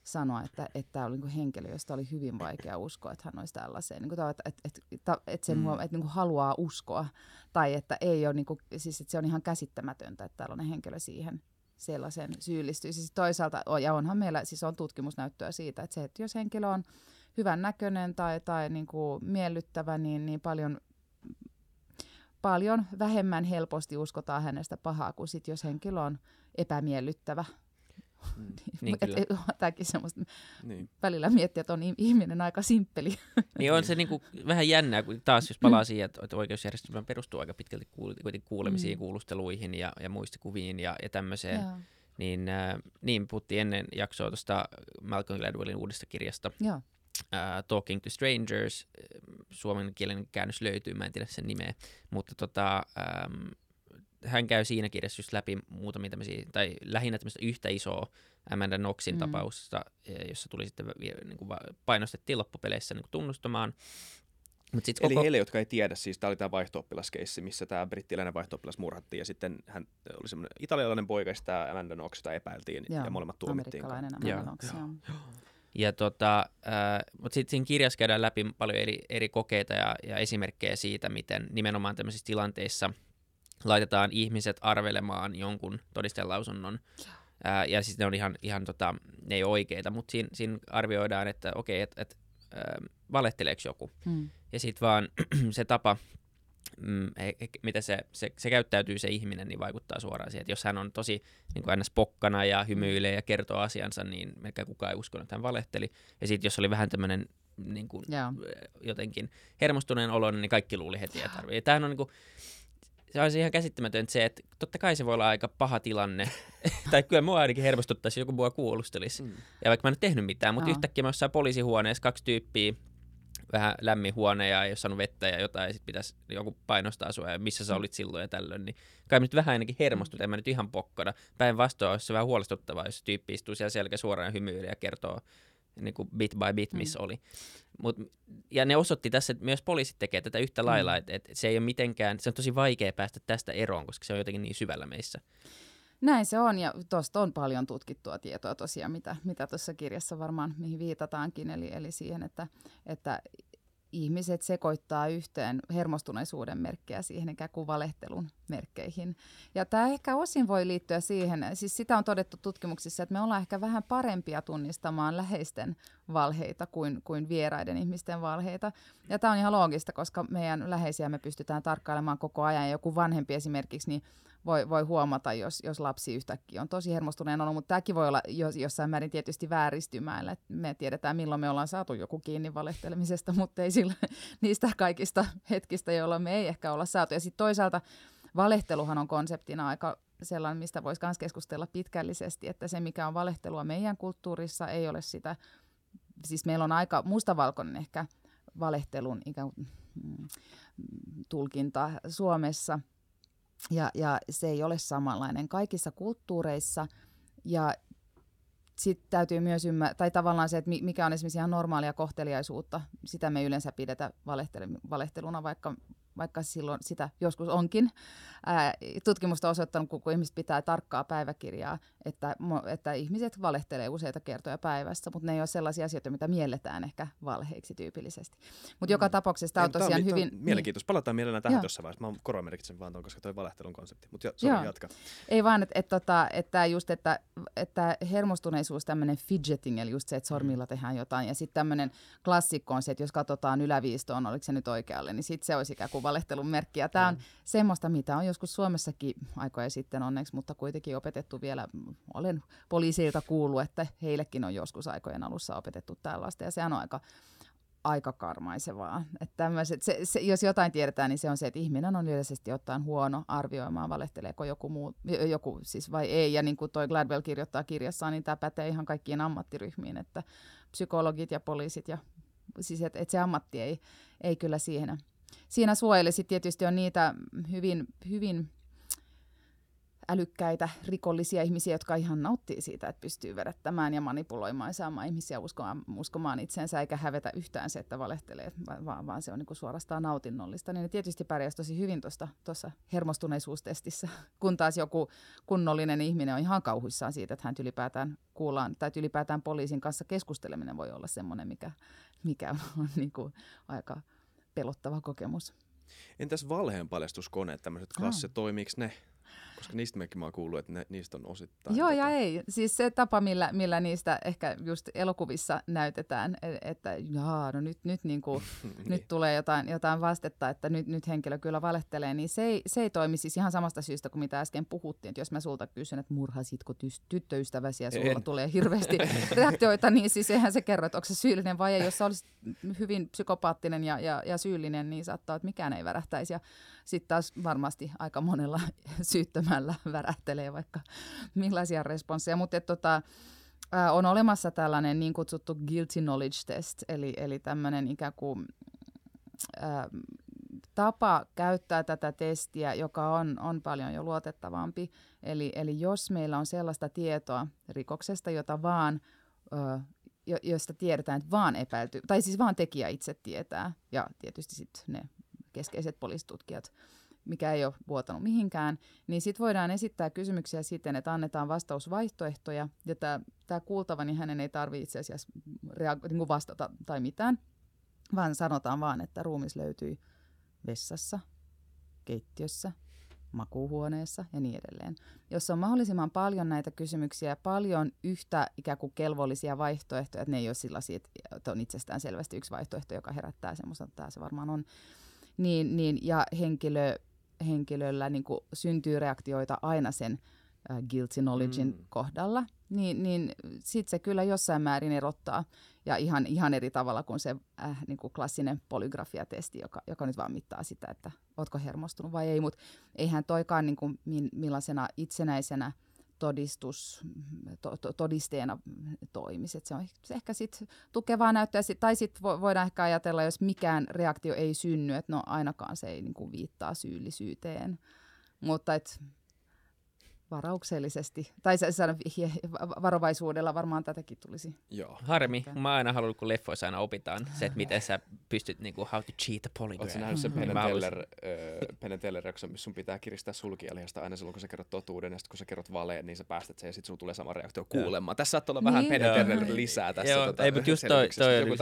sanoa, että, että tämä oli niin henkilö, josta oli hyvin vaikea uskoa, että hän olisi tällaiseen. Niin kuin, että, että, että, että, sen, mm. että niin kuin haluaa uskoa, tai että, ei ole, niin kuin, siis, että se on ihan käsittämätöntä, että tällainen henkilö siihen sellaisen syyllistyy. Siis toisaalta, ja onhan meillä, siis on tutkimusnäyttöä siitä, että se, että jos henkilö on hyvän näköinen tai, tai niin kuin miellyttävä, niin, niin paljon, paljon vähemmän helposti uskotaan hänestä pahaa kuin sit, jos henkilö on epämiellyttävä. Mm, niin et, tämäkin semmoista niin. välillä miettiä, että on ihminen aika simppeli. Niin on se niinku vähän jännää, kun taas jos palaa siihen, että oikeusjärjestelmä perustuu aika pitkälti kuulemisiin, mm. kuulusteluihin ja, ja muistikuviin ja, ja tämmöiseen. Ja. Niin, äh, niin puhuttiin ennen jaksoa tuosta Malcolm Gladwellin uudesta kirjasta. Ja. Uh, Talking to Strangers, suomen kielen käännös löytyy, mä en tiedä sen nimeä, mutta tota, um, hän käy siinä kirjassa just läpi muutamia tämmöisiä, tai lähinnä tämmöistä yhtä isoa Amanda Knoxin mm. tapausta, e, jossa tuli sitten niin kuin painostettiin loppupeleissä niin kuin tunnustamaan. Mut sit Eli koko... heille, jotka ei tiedä, siis tämä oli tämä vaihto missä tämä brittiläinen vaihto murhattiin, ja sitten hän oli semmoinen italialainen poika, ja tämä Amanda Knox, jota epäiltiin, joo, ja molemmat tuomittiin. Amerikkalainen Amanda Knox, joo. joo. Ja tota, äh, mutta sitten siinä kirjassa käydään läpi paljon eri, eri kokeita ja, ja esimerkkejä siitä, miten nimenomaan tämmöisissä tilanteissa – laitetaan ihmiset arvelemaan jonkun todistajalausunnon. Ää, ja siis ne on ihan, ihan tota, ne ei ole oikeita, mutta siinä, siinä arvioidaan, että okei, okay, että et, valehteleeko joku. Hmm. Ja sitten vaan se tapa, mm, he, he, miten se, se, se käyttäytyy se ihminen, niin vaikuttaa suoraan siihen. Että jos hän on tosi niin kuin aina pokkana ja hymyilee ja kertoo asiansa, niin melkein kukaan ei usko, että hän valehteli. Ja sitten jos oli vähän tämmöinen niin kuin, jotenkin hermostuneen olo, niin kaikki luuli heti, että tarvii. Tämähän on niin kuin, se olisi ihan käsittämätöntä se, että totta kai se voi olla aika paha tilanne. tai kyllä mua ainakin hermostuttaisi, joku mua kuulustelisi. Mm. Ja vaikka mä en ole tehnyt mitään, mutta no. yhtäkkiä mä jossain poliisihuoneessa kaksi tyyppiä, vähän lämmin huone ja ei ole saanut vettä ja jotain, ja sitten pitäisi joku painostaa sua ja missä sä mm. olit silloin ja tällöin, niin kai mä nyt vähän ainakin hermostut, en mä nyt ihan pokkana. Päinvastoin olisi se vähän huolestuttavaa, jos tyyppi istuu siellä selkä suoraan hymyilee ja kertoo niin kuin bit by bit, missä mm. oli. Mut, ja ne osoitti tässä, että myös poliisit tekee tätä yhtä mm. lailla, että, että se ei ole mitenkään, se on tosi vaikea päästä tästä eroon, koska se on jotenkin niin syvällä meissä. Näin se on, ja tuosta on paljon tutkittua tietoa tosiaan, mitä, mitä tuossa kirjassa varmaan, mihin viitataankin, eli, eli siihen, että, että ihmiset sekoittaa yhteen hermostuneisuuden merkkejä siihen ikään kuin valehtelun merkkeihin. Ja tämä ehkä osin voi liittyä siihen, siis sitä on todettu tutkimuksissa, että me ollaan ehkä vähän parempia tunnistamaan läheisten valheita kuin, kuin vieraiden ihmisten valheita. Ja tämä on ihan loogista, koska meidän läheisiä me pystytään tarkkailemaan koko ajan. Joku vanhempi esimerkiksi, niin voi, voi huomata, jos, jos lapsi yhtäkkiä on tosi hermostuneen ollut, mutta tämäkin voi olla jos, jossain määrin tietysti vääristymällä. Me tiedetään, milloin me ollaan saatu joku kiinni valehtelemisesta, mutta ei sillä, niistä kaikista hetkistä, jolloin me ei ehkä olla saatu. Ja sitten toisaalta valehteluhan on konseptina aika sellainen, mistä voisi myös keskustella pitkällisesti, että se, mikä on valehtelua meidän kulttuurissa, ei ole sitä, siis meillä on aika mustavalkoinen ehkä valehtelun ikään kuin, mm, tulkinta Suomessa – ja, ja se ei ole samanlainen kaikissa kulttuureissa. Ja sitten täytyy myös ymmärtää, tai tavallaan se, että mikä on esimerkiksi ihan normaalia kohteliaisuutta, sitä me yleensä pidetä valehteluna, vaikka vaikka silloin sitä joskus onkin. Ää, tutkimusta on osoittanut, kun, ihmiset pitää tarkkaa päiväkirjaa, että, että ihmiset valehtelee useita kertoja päivässä, mutta ne ei ole sellaisia asioita, mitä mielletään ehkä valheiksi tyypillisesti. Mutta joka mm. tapauksessa tämä on tosiaan tämä on, hyvin... Tämä on mielenkiintoista. Niin. Palataan mielellään tähän tuossa vaiheessa. Mä korvamerkitsen vaan tuon, koska toi valehtelun konsepti. Mutta jo, jatka. Ei vaan, että et, tota, et just, että, että hermostuneisuus, tämmöinen fidgeting, eli just se, että sormilla mm. tehdään jotain, ja sitten tämmöinen klassikko on se, että jos katsotaan yläviistoon, oliko se nyt oikealle, niin sitten se olisi ikään kuin valehtelun merkki. Ja tämä on mm. semmoista, mitä on joskus Suomessakin aikoja sitten onneksi, mutta kuitenkin opetettu vielä, olen poliisilta kuullut, että heillekin on joskus aikojen alussa opetettu tällaista, ja sehän on aika aika karmaisevaa. Että se, se, jos jotain tiedetään, niin se on se, että ihminen on yleisesti ottaen huono arvioimaan, valehteleeko joku muu, joku siis vai ei. Ja niin kuin toi Gladwell kirjoittaa kirjassaan, niin tämä pätee ihan kaikkiin ammattiryhmiin, että psykologit ja poliisit ja siis että et se ammatti ei, ei kyllä siihen siinä suojele. Sitten tietysti on niitä hyvin, hyvin älykkäitä rikollisia ihmisiä, jotka ihan nauttii siitä, että pystyy vedättämään ja manipuloimaan ja saamaan ihmisiä uskomaan, uskomaan itsensä eikä hävetä yhtään se, että valehtelee, vaan, vaan se on niin kuin suorastaan nautinnollista. Niin ne tietysti pärjäsi tosi hyvin tuossa hermostuneisuustestissä, kun taas joku kunnollinen ihminen on ihan kauhuissaan siitä, että hän ylipäätään kuullaan, tai ylipäätään poliisin kanssa keskusteleminen voi olla semmoinen, mikä, mikä on, on niin kuin aika pelottava kokemus. Entäs valheenpaljastuskoneet, tämmöiset klassit, toimiiko ne? Koska niistä mekin mä oon kuullut, että ne, niistä on osittain. Joo tota... ja ei. Siis se tapa, millä, millä niistä ehkä just elokuvissa näytetään, e, että jaa, no nyt, nyt, niin kuin, niin. nyt tulee jotain, jotain vastetta, että nyt, nyt henkilö kyllä valehtelee, niin se ei, se ei toimi siis ihan samasta syystä kuin mitä äsken puhuttiin. Että jos mä sulta kysyn, että murhasitko ty- tyttöystäväsi ja sulla en. tulee hirveästi reaktioita, niin siis eihän se kerro, että onko se syyllinen vai ei. Jos sä olisit hyvin psykopaattinen ja, ja, ja syyllinen, niin saattaa, että mikään ei värähtäisi. Ja sitten taas varmasti aika monella syyttömällä värähtelee vaikka millaisia responsseja. Mutta tota, on olemassa tällainen niin kutsuttu guilty knowledge test, eli, eli tämmöinen ikään kuin ää, tapa käyttää tätä testiä, joka on, on paljon jo luotettavampi. Eli, eli jos meillä on sellaista tietoa rikoksesta, jota vaan, ö, josta tiedetään, että vaan epäilty, tai siis vaan tekijä itse tietää, ja tietysti sitten ne keskeiset poliisitutkijat, mikä ei ole vuotanut mihinkään, niin sitten voidaan esittää kysymyksiä siten, että annetaan vastausvaihtoehtoja, ja tämä kuultava, niin hänen ei tarvitse itse asiassa reago- niin vastata tai mitään, vaan sanotaan vaan, että ruumis löytyi vessassa, keittiössä, makuuhuoneessa ja niin edelleen. Jos on mahdollisimman paljon näitä kysymyksiä, paljon yhtä ikään kuin kelvollisia vaihtoehtoja, että ne ei ole sellaisia, että on itsestään selvästi yksi vaihtoehto, joka herättää semmoista, että tämä se varmaan on, niin, niin, ja henkilö, henkilöllä niin kuin syntyy reaktioita aina sen äh, guilty knowledgein mm. kohdalla, niin, niin sitten se kyllä jossain määrin erottaa ja ihan, ihan eri tavalla kuin se äh, niin kuin klassinen polygrafiatesti, joka, joka nyt vaan mittaa sitä, että ootko hermostunut vai ei, mutta eihän toikaan niin kuin millaisena itsenäisenä – todistus, to, to, todisteena toimisi. se on se ehkä sitten tukevaa näyttöä, tai sitten voidaan ehkä ajatella, jos mikään reaktio ei synny, että no ainakaan se ei niinku viittaa syyllisyyteen. Mutta et, varauksellisesti, tai varovaisuudella varmaan tätäkin tulisi. Joo. Harmi, mä aina halunnut, kun leffoissa aina opitaan se, että miten sä pystyt niinku, how to cheat a polygraph. Oletko nähnyt sen Penn Teller, äh, Teller missä sun pitää kiristää sulkijalihasta aina silloin, kun sä kerrot totuuden, ja sitten kun sä kerrot valeen, niin sä päästät sen, ja sitten sun tulee sama reaktio kuulemaan. Tässä saattaa olla vähän niin. Penn Teller lisää tässä. Joo, tota, ei, mutta just toi, toi,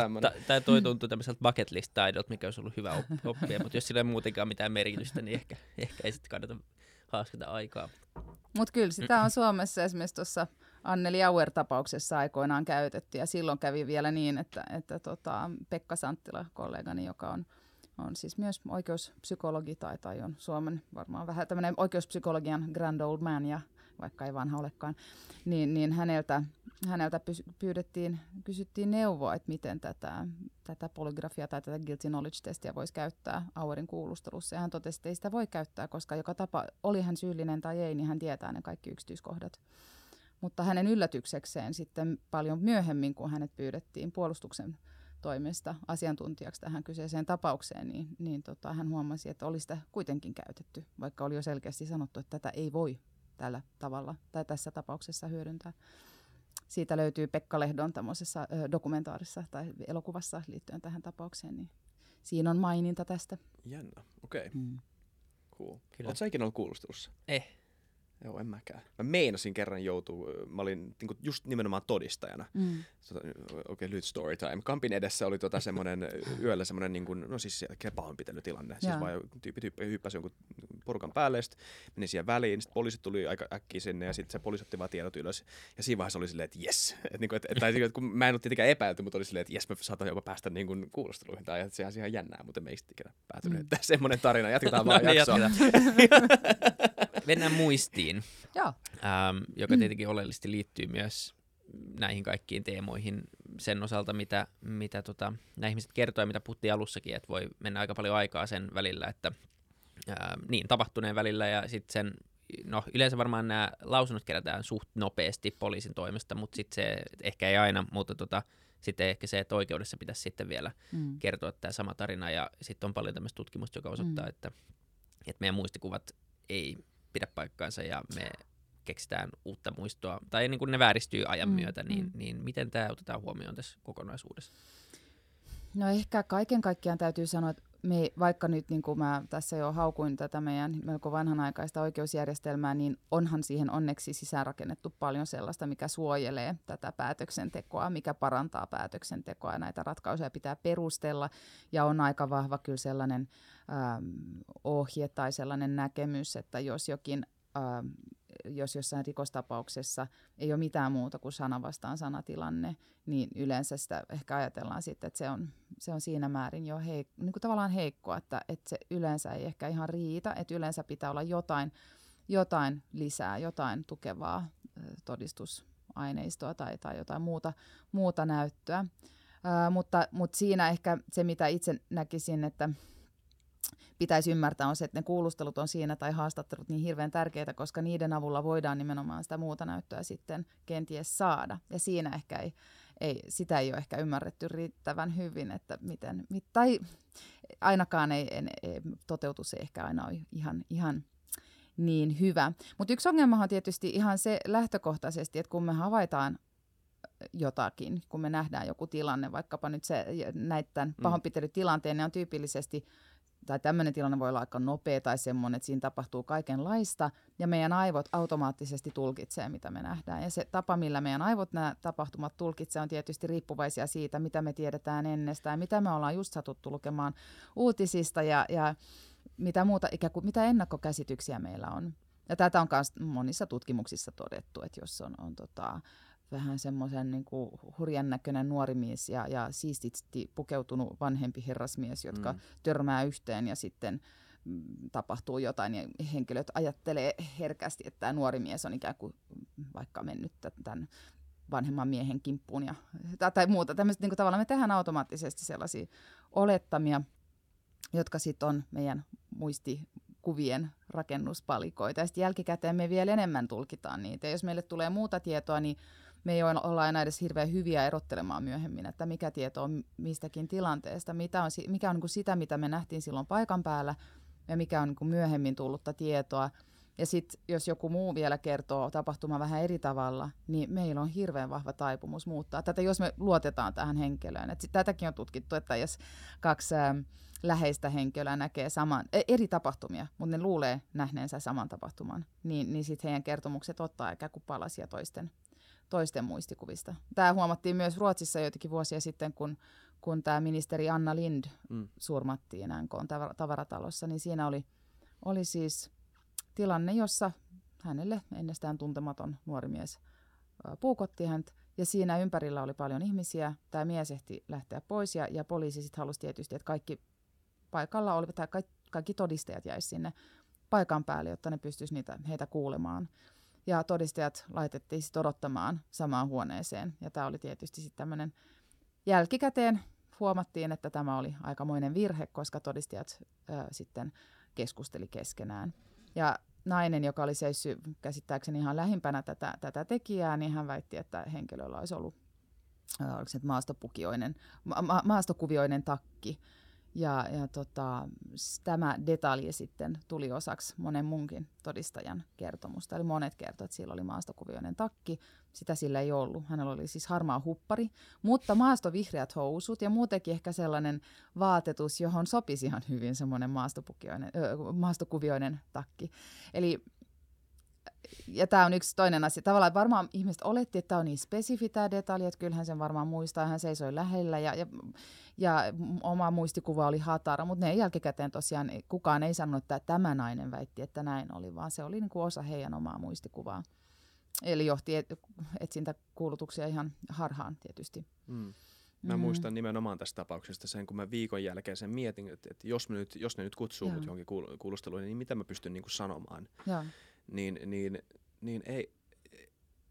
toi, toi tuntuu tämmöiseltä bucket list taidolta, mikä olisi ollut hyvä oppia, mutta jos sillä ei muutenkaan mitään merkitystä, niin ehkä, ehkä ei sitten kannata haaskata aikaa. Mutta kyllä sitä on Suomessa esimerkiksi tuossa Anneli Auer-tapauksessa aikoinaan käytetty ja silloin kävi vielä niin, että, että tota, Pekka Santtila, kollegani, joka on, on siis myös oikeuspsykologi tai, tai on Suomen varmaan vähän tämmöinen oikeuspsykologian grand old man ja vaikka ei vanha olekaan, niin, niin häneltä, häneltä pyydettiin, kysyttiin neuvoa, että miten tätä, tätä polygrafiaa tai tätä guilty knowledge-testiä voisi käyttää Auerin kuulustelussa. Ja hän totesi, että ei sitä voi käyttää, koska joka tapa, oli hän syyllinen tai ei, niin hän tietää ne kaikki yksityiskohdat. Mutta hänen yllätyksekseen sitten paljon myöhemmin, kun hänet pyydettiin puolustuksen toimesta asiantuntijaksi tähän kyseiseen tapaukseen, niin, niin tota, hän huomasi, että oli sitä kuitenkin käytetty, vaikka oli jo selkeästi sanottu, että tätä ei voi tällä tavalla tai tässä tapauksessa hyödyntää. Siitä löytyy Pekka Lehdon tämmöisessä dokumentaarissa tai elokuvassa liittyen tähän tapaukseen, niin siinä on maininta tästä. Jännä, okei. Okay. Mm. Cool. Kyllä. Oletko ikinä ollut kuulustelussa? Eh. Joo, en mäkään. Mä meinasin kerran joutua, mä olin niin just nimenomaan todistajana. Mm. Tota, Okei, okay, lyhyt story time. Kampin edessä oli tota semmoinen yöllä semmoinen, niin kuin, no siis pahoinpitelytilanne. Siis vaan tyyppi, tyyppi hyppäsi jonkun porukan päälle, sitten meni siihen väliin, sitten poliisit tuli aika äkkiä sinne ja sitten se poliisi otti vaan tiedot ylös. Ja siinä vaiheessa oli silleen, että jes. Et, niin kuin, et, tai kun mä en ole tietenkään epäilty, mutta oli silleen, että jes, mä saatan jopa päästä niin kuin, kuulusteluihin. Tai että sehän ihan jännää, mutta me ei sitten ikinä päätynyt. Mm. semmoinen tarina, jatketaan vaan no, niin, jaksoa. Mennään muistiin. Joo. Ähm, joka tietenkin oleellisesti liittyy myös näihin kaikkiin teemoihin sen osalta, mitä, mitä tota, nämä ihmiset kertoo ja mitä puhuttiin alussakin, että voi mennä aika paljon aikaa sen välillä, että ää, niin tapahtuneen välillä ja sitten sen, no yleensä varmaan nämä lausunnot kerätään suht nopeasti poliisin toimesta, mutta sitten se ehkä ei aina, mutta tota, sitten ehkä se, että oikeudessa pitäisi sitten vielä mm. kertoa tämä sama tarina ja sitten on paljon tämmöistä tutkimusta, joka osoittaa, mm. että, että meidän muistikuvat ei pidä paikkaansa ja me keksitään uutta muistoa, tai niin kuin ne vääristyy ajan mm, myötä, niin, mm. niin miten tämä otetaan huomioon tässä kokonaisuudessa? No ehkä kaiken kaikkiaan täytyy sanoa, että me, vaikka nyt niin kuin mä tässä jo haukuin tätä meidän melko vanhanaikaista oikeusjärjestelmää, niin onhan siihen onneksi sisäänrakennettu paljon sellaista, mikä suojelee tätä päätöksentekoa, mikä parantaa päätöksentekoa ja näitä ratkaisuja pitää perustella. Ja on aika vahva kyllä sellainen ähm, ohje tai sellainen näkemys, että jos jokin ähm, jos jossain rikostapauksessa ei ole mitään muuta kuin sana vastaan sanatilanne, niin yleensä sitä ehkä ajatellaan sitten, että se on, se on siinä määrin jo heik- niin kuin tavallaan heikkoa, että, että se yleensä ei ehkä ihan riitä, että yleensä pitää olla jotain, jotain lisää, jotain tukevaa todistusaineistoa tai, tai jotain muuta, muuta näyttöä. Ää, mutta, mutta siinä ehkä se, mitä itse näkisin, että pitäisi ymmärtää on se, että ne kuulustelut on siinä tai haastattelut niin hirveän tärkeitä, koska niiden avulla voidaan nimenomaan sitä muuta näyttöä sitten kenties saada. Ja siinä ehkä ei, ei sitä ei ole ehkä ymmärretty riittävän hyvin, että miten, mit, tai ainakaan ei, ei, ei, toteutus ei ehkä aina ole ihan, ihan niin hyvä. Mutta yksi ongelma on tietysti ihan se lähtökohtaisesti, että kun me havaitaan jotakin, kun me nähdään joku tilanne, vaikkapa nyt se näiden mm. pahoinpitelytilanteen, ne on tyypillisesti tai tämmöinen tilanne voi olla aika nopea tai semmoinen, että siinä tapahtuu kaikenlaista, ja meidän aivot automaattisesti tulkitsee, mitä me nähdään. Ja se tapa, millä meidän aivot nämä tapahtumat tulkitsee, on tietysti riippuvaisia siitä, mitä me tiedetään ennestään, mitä me ollaan just satuttu lukemaan uutisista ja, ja mitä muuta, ikään kuin mitä ennakkokäsityksiä meillä on. Ja tätä on myös monissa tutkimuksissa todettu, että jos on, on tota, vähän semmoisen niin hurjan näköinen nuori mies ja, ja siististi pukeutunut vanhempi herrasmies, jotka mm. törmää yhteen ja sitten mm, tapahtuu jotain ja henkilöt ajattelee herkästi, että tämä nuori mies on ikään kuin vaikka mennyt tämän vanhemman miehen kimppuun ja, tai, tai muuta. Tämmöistä niin kuin tavallaan me tehdään automaattisesti sellaisia olettamia, jotka sitten on meidän muistikuvien rakennuspalikoita. Ja sitten jälkikäteen me vielä enemmän tulkitaan niitä. Ja jos meille tulee muuta tietoa, niin me ei olla enää edes hirveän hyviä erottelemaan myöhemmin, että mikä tieto on mistäkin tilanteesta, mitä on, mikä on niin kuin sitä, mitä me nähtiin silloin paikan päällä ja mikä on niin kuin myöhemmin tullutta tietoa. Ja sitten jos joku muu vielä kertoo tapahtuma vähän eri tavalla, niin meillä on hirveän vahva taipumus muuttaa tätä, jos me luotetaan tähän henkilöön. Et sit, tätäkin on tutkittu, että jos kaksi ä, läheistä henkilöä näkee saman, e, eri tapahtumia, mutta ne luulee nähneensä saman tapahtuman, niin, niin sitten heidän kertomukset ottaa ikään kuin palasia toisten toisten muistikuvista. Tämä huomattiin myös Ruotsissa joitakin vuosia sitten, kun, kun tämä ministeri Anna Lind mm. surmattiin NK tavaratalossa, niin siinä oli, oli siis tilanne, jossa hänelle ennestään tuntematon nuori mies puukotti häntä, ja siinä ympärillä oli paljon ihmisiä. Tämä mies ehti lähteä pois, ja, ja poliisi sitten halusi tietysti, että kaikki paikalla olivat, tai kaikki, kaikki todistajat jäisivät sinne paikan päälle, jotta ne pystyisivät heitä kuulemaan ja todistajat laitettiin sitten odottamaan samaan huoneeseen. Ja tämä oli tietysti sitten tämmöinen jälkikäteen huomattiin, että tämä oli aikamoinen virhe, koska todistajat ö, sitten keskusteli keskenään. Ja nainen, joka oli seissyt käsittääkseni ihan lähimpänä tätä, tätä tekijää, niin hän väitti, että henkilöllä olisi ollut oliko se maastopukioinen, ma- ma- maastokuvioinen takki. Ja, ja tota, tämä detalji sitten tuli osaksi monen munkin todistajan kertomusta. Eli monet kertoivat, että sillä oli maastokuvioinen takki. Sitä sillä ei ollut. Hänellä oli siis harmaa huppari, mutta maastovihreät housut ja muutenkin ehkä sellainen vaatetus, johon sopisi ihan hyvin semmoinen maastokuvioinen takki. Eli ja tämä on yksi toinen asia. Tavallaan varmaan ihmiset oletti, että tämä on niin spesifi tämä detalji, että kyllähän sen varmaan muistaa. Hän seisoi lähellä ja, ja, ja oma muistikuva oli hatara, mutta ne jälkikäteen tosiaan kukaan ei sanonut, että tämä nainen väitti, että näin oli, vaan se oli niin kuin osa heidän omaa muistikuvaa. Eli johti et, etsintä kuulutuksia ihan harhaan tietysti. Mm. Mä mm. muistan nimenomaan tästä tapauksesta sen, kun mä viikon jälkeen sen mietin, että, että jos, me nyt, jos ne nyt kutsuu mut johonkin kuulusteluun, niin mitä mä pystyn niin kuin sanomaan. Ja niin, niin, niin ei,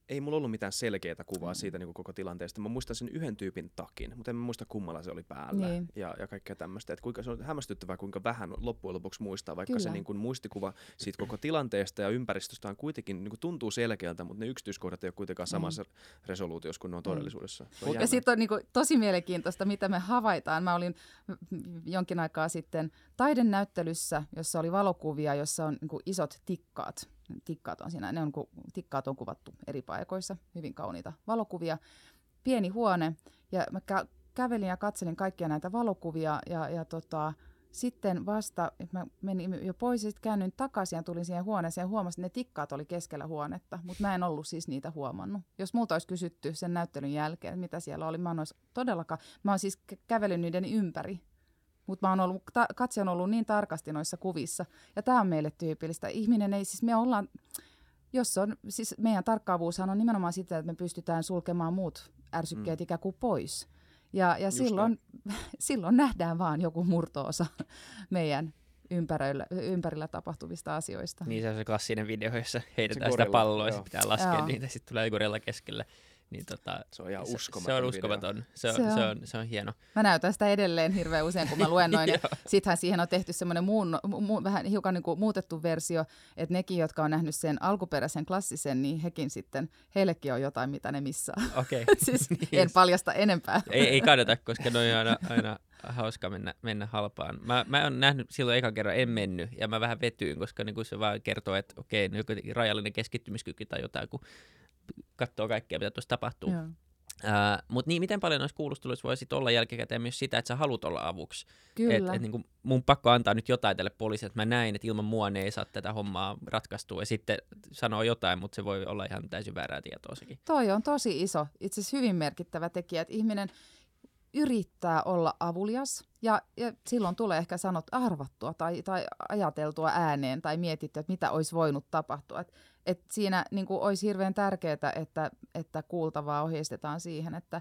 ei mulla ollut mitään selkeää kuvaa mm. siitä niin kuin koko tilanteesta. Mä muistan sen yhden tyypin takin, mutta en muista kummalla se oli päällä niin. ja, ja kaikkea tämmöistä. Että kuinka, se on hämmästyttävää, kuinka vähän loppujen lopuksi muistaa, vaikka Kyllä. se niin kuin muistikuva siitä koko tilanteesta ja ympäristöstä on kuitenkin niin kuin tuntuu selkeältä, mutta ne yksityiskohdat ei ole kuitenkaan samassa mm. resoluutiossa kuin ne on mm. todellisuudessa. On ja sitten on niin kuin, tosi mielenkiintoista, mitä me havaitaan. Mä olin jonkin aikaa sitten taidenäyttelyssä, jossa oli valokuvia, jossa on niin kuin isot tikkaat tikkaat on siinä, ne on, tikkaat on kuvattu eri paikoissa, hyvin kauniita valokuvia. Pieni huone, ja mä kä- kävelin ja katselin kaikkia näitä valokuvia, ja, ja tota, sitten vasta, että mä menin jo pois ja sitten käännyin takaisin ja tulin siihen huoneeseen ja huomasin, että ne tikkaat oli keskellä huonetta, mutta mä en ollut siis niitä huomannut. Jos multa olisi kysytty sen näyttelyn jälkeen, mitä siellä oli, mä en olisi todellakaan, mä oon siis kävellyt niiden ympäri mutta mä ollut, ta, katse on ollut niin tarkasti noissa kuvissa. Ja tämä on meille tyypillistä. Ihminen ei, siis me ollaan, jos on, siis meidän tarkkaavuushan on nimenomaan sitä, että me pystytään sulkemaan muut ärsykkeet mm. ikään kuin pois. Ja, ja silloin, silloin nähdään vaan joku murtoosa meidän ympärillä, ympärillä tapahtuvista asioista. Niin se on se klassinen video, jossa heitetään se sitä palloa ja pitää laskea joo. niitä, sitten tulee gorilla keskelle. Niin tota, se on ihan uskomaton. Se on uskomaton. Se on, se, on. Se, on, se on hieno. Mä näytän sitä edelleen hirveän usein, kun mä luennoin. ja sittenhän siihen on tehty semmoinen muun, mu, vähän hiukan niin kuin muutettu versio, että nekin, jotka on nähnyt sen alkuperäisen klassisen, niin hekin sitten, heillekin on jotain, mitä ne missaa. Okei. Okay. siis niin. en paljasta enempää. ei, ei kannata, koska ne on aina, aina hauska mennä, mennä halpaan. Mä, mä oon nähnyt silloin ekan kerran, en mennyt, ja mä vähän vetyin, koska niin se vaan kertoo, että okei, okay, joku rajallinen keskittymiskyky tai jotain, kun katsoo kaikkea, mitä tuossa tapahtuu. Mutta niin, miten paljon noissa kuulusteluissa voi sit olla jälkikäteen myös sitä, että sä haluat olla avuksi. Kyllä. Et, et niin mun pakko antaa nyt jotain tälle poliisille, että mä näin, että ilman mua ne ei saa tätä hommaa ratkaistua. Ja sitten sanoo jotain, mutta se voi olla ihan täysin väärää tietoa sekin. Toi on tosi iso, itse asiassa hyvin merkittävä tekijä, että ihminen yrittää olla avulias ja, ja silloin tulee ehkä sanot arvattua tai, tai ajateltua ääneen tai mietittyä, että mitä olisi voinut tapahtua. Et, et siinä niin kuin, olisi hirveän tärkeää, että, että kuultavaa ohjeistetaan siihen, että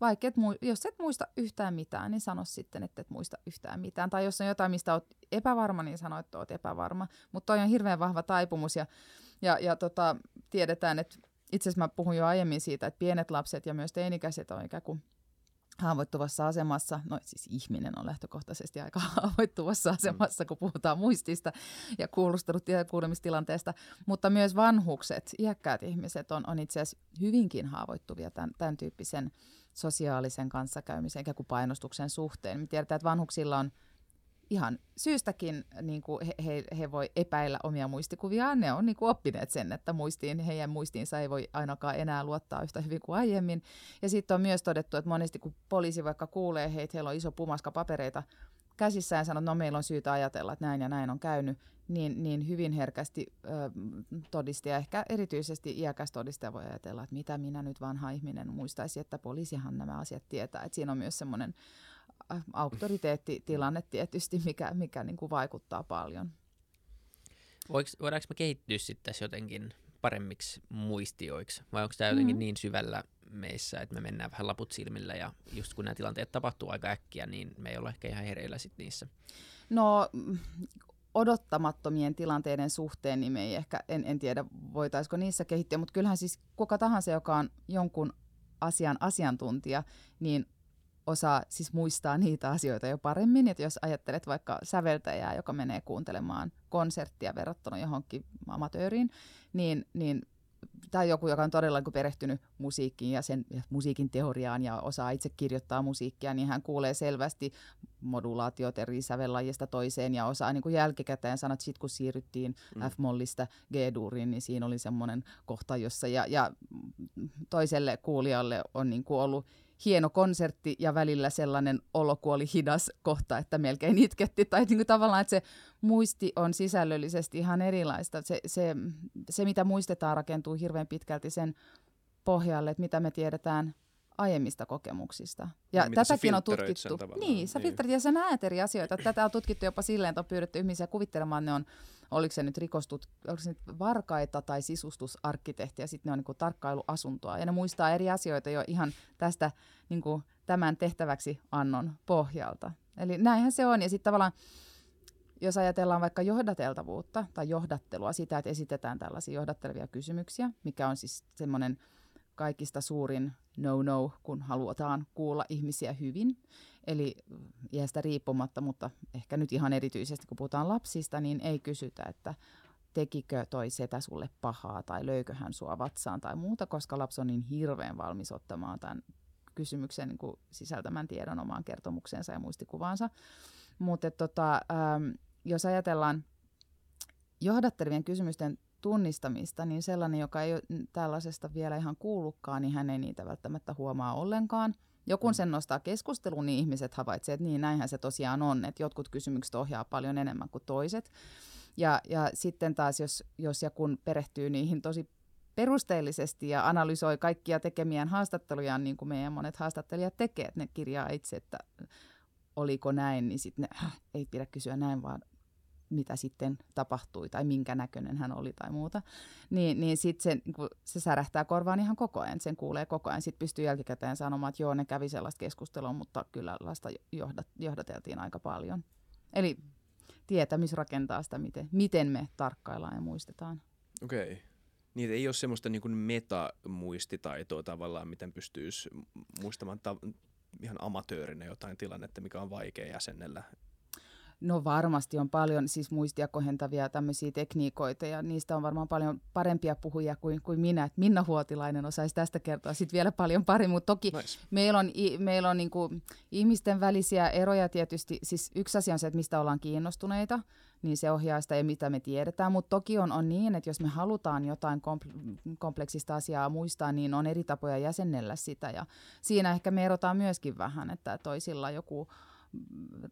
vaikka et, jos et muista yhtään mitään, niin sano sitten, että et muista yhtään mitään. Tai jos on jotain, mistä olet epävarma, niin sano, että olet epävarma. Mutta toi on hirveän vahva taipumus ja, ja, ja tota, tiedetään, että itse asiassa mä puhun jo aiemmin siitä, että pienet lapset ja myös teinikäiset on ikään kuin haavoittuvassa asemassa, no siis ihminen on lähtökohtaisesti aika haavoittuvassa asemassa, kun puhutaan muistista ja kuulustelut ja kuulemistilanteesta, mutta myös vanhukset, iäkkäät ihmiset on, on itse asiassa hyvinkin haavoittuvia tämän, tämän tyyppisen sosiaalisen kanssakäymisen ja painostuksen suhteen. Me tiedetään, että vanhuksilla on ihan syystäkin niin kuin he, he, he voi epäillä omia muistikuviaan. Ne on niin kuin oppineet sen, että muistiin, heidän muistiinsa ei voi ainakaan enää luottaa yhtä hyvin kuin aiemmin. Ja sitten on myös todettu, että monesti kun poliisi vaikka kuulee heitä, heillä on iso pumaska papereita käsissään sanoo, että no meillä on syytä ajatella, että näin ja näin on käynyt, niin, niin hyvin herkästi ö, todistaja, ehkä erityisesti iäkäs todistaja voi ajatella, että mitä minä nyt vanha ihminen muistaisi, että poliisihan nämä asiat tietää. Että siinä on myös semmoinen auktoriteettitilanne tietysti, mikä, mikä niin kuin vaikuttaa paljon. Voiko, voidaanko me kehittyä sitten tässä jotenkin paremmiksi muistioiksi, vai onko tämä jotenkin mm-hmm. niin syvällä meissä, että me mennään vähän laput silmillä ja just kun nämä tilanteet tapahtuu aika äkkiä, niin me ei olla ehkä ihan hereillä sit niissä? No odottamattomien tilanteiden suhteen, niin me ei ehkä, en, en tiedä voitaisiko niissä kehittyä, mutta kyllähän siis kuka tahansa, joka on jonkun asian asiantuntija, niin osaa siis muistaa niitä asioita jo paremmin. Että jos ajattelet vaikka säveltäjää, joka menee kuuntelemaan konserttia verrattuna johonkin amatööriin, niin, niin tai joku, joka on todella niin perehtynyt musiikkiin ja sen ja musiikin teoriaan ja osaa itse kirjoittaa musiikkia, niin hän kuulee selvästi modulaatiot eri sävellajista toiseen ja osaa niin kuin jälkikäteen sanoa, että sitten kun siirryttiin mm. F-mollista G-duuriin, niin siinä oli semmoinen kohta, jossa ja, ja toiselle kuulijalle on niin kuin ollut hieno konsertti ja välillä sellainen olo, kun oli hidas kohta, että melkein itketti. Tai niin kuin tavallaan, että se muisti on sisällöllisesti ihan erilaista. Se, se, se, mitä muistetaan, rakentuu hirveän pitkälti sen pohjalle, että mitä me tiedetään aiemmista kokemuksista. Ja Niin, tätäkin on tutkittu. Niin, sä niin. ja sä näet eri asioita. Tätä on tutkittu jopa silleen, että on pyydetty ihmisiä kuvittelemaan, ne on, oliko se nyt rikostut, oliko se nyt varkaita tai sisustusarkkitehtiä, sitten ne on niin kuin tarkkailuasuntoa. Ja ne muistaa eri asioita jo ihan tästä niin kuin tämän tehtäväksi annon pohjalta. Eli näinhän se on. Ja sitten tavallaan, jos ajatellaan vaikka johdateltavuutta tai johdattelua, sitä, että esitetään tällaisia johdattelevia kysymyksiä, mikä on siis semmoinen kaikista suurin no-no, kun halutaan kuulla ihmisiä hyvin. Eli iästä riippumatta, mutta ehkä nyt ihan erityisesti, kun puhutaan lapsista, niin ei kysytä, että tekikö toi setä sulle pahaa tai löykö hän sua vatsaan tai muuta, koska lapsi on niin hirveän valmis ottamaan tämän kysymyksen niin kuin sisältämän tiedon omaan kertomukseensa ja muistikuvaansa. Mutta tota, ähm, jos ajatellaan johdattelevien kysymysten tunnistamista, niin sellainen, joka ei ole tällaisesta vielä ihan kuullutkaan, niin hän ei niitä välttämättä huomaa ollenkaan. Joku sen nostaa keskusteluun, niin ihmiset havaitsevat, että niin näinhän se tosiaan on, että jotkut kysymykset ohjaa paljon enemmän kuin toiset. Ja, ja sitten taas, jos, jos ja kun perehtyy niihin tosi perusteellisesti ja analysoi kaikkia tekemiään haastattelujaan, niin kuin meidän monet haastattelijat tekee, että ne kirjaa itse, että oliko näin, niin sitten äh, ei pidä kysyä näin, vaan mitä sitten tapahtui tai minkä näköinen hän oli tai muuta, niin, niin sitten se, niin se särähtää korvaan ihan koko ajan, sen kuulee koko ajan. Sitten pystyy jälkikäteen sanomaan, että joo, ne kävi sellaista keskustelua, mutta kyllä lasta johdat, johdateltiin aika paljon. Eli tietämys rakentaa sitä, miten, miten me tarkkaillaan ja muistetaan. Okei. Okay. Niin, ei ole semmoista niin metamuistitaitoa tavallaan, miten pystyisi muistamaan ta- ihan amatöörinä jotain tilannetta, mikä on vaikea jäsennellä No varmasti on paljon siis muistia kohentavia tämmöisiä tekniikoita ja niistä on varmaan paljon parempia puhujia kuin, kuin minä. Et Minna Huotilainen osaisi tästä kertoa sitten vielä paljon paremmin, mutta toki nice. meillä on, meillä on niinku ihmisten välisiä eroja tietysti. Siis yksi asia on se, että mistä ollaan kiinnostuneita, niin se ohjaa sitä ja mitä me tiedetään, mutta toki on, on niin, että jos me halutaan jotain kompleksista asiaa muistaa, niin on eri tapoja jäsennellä sitä ja siinä ehkä me erotaan myöskin vähän, että toisilla joku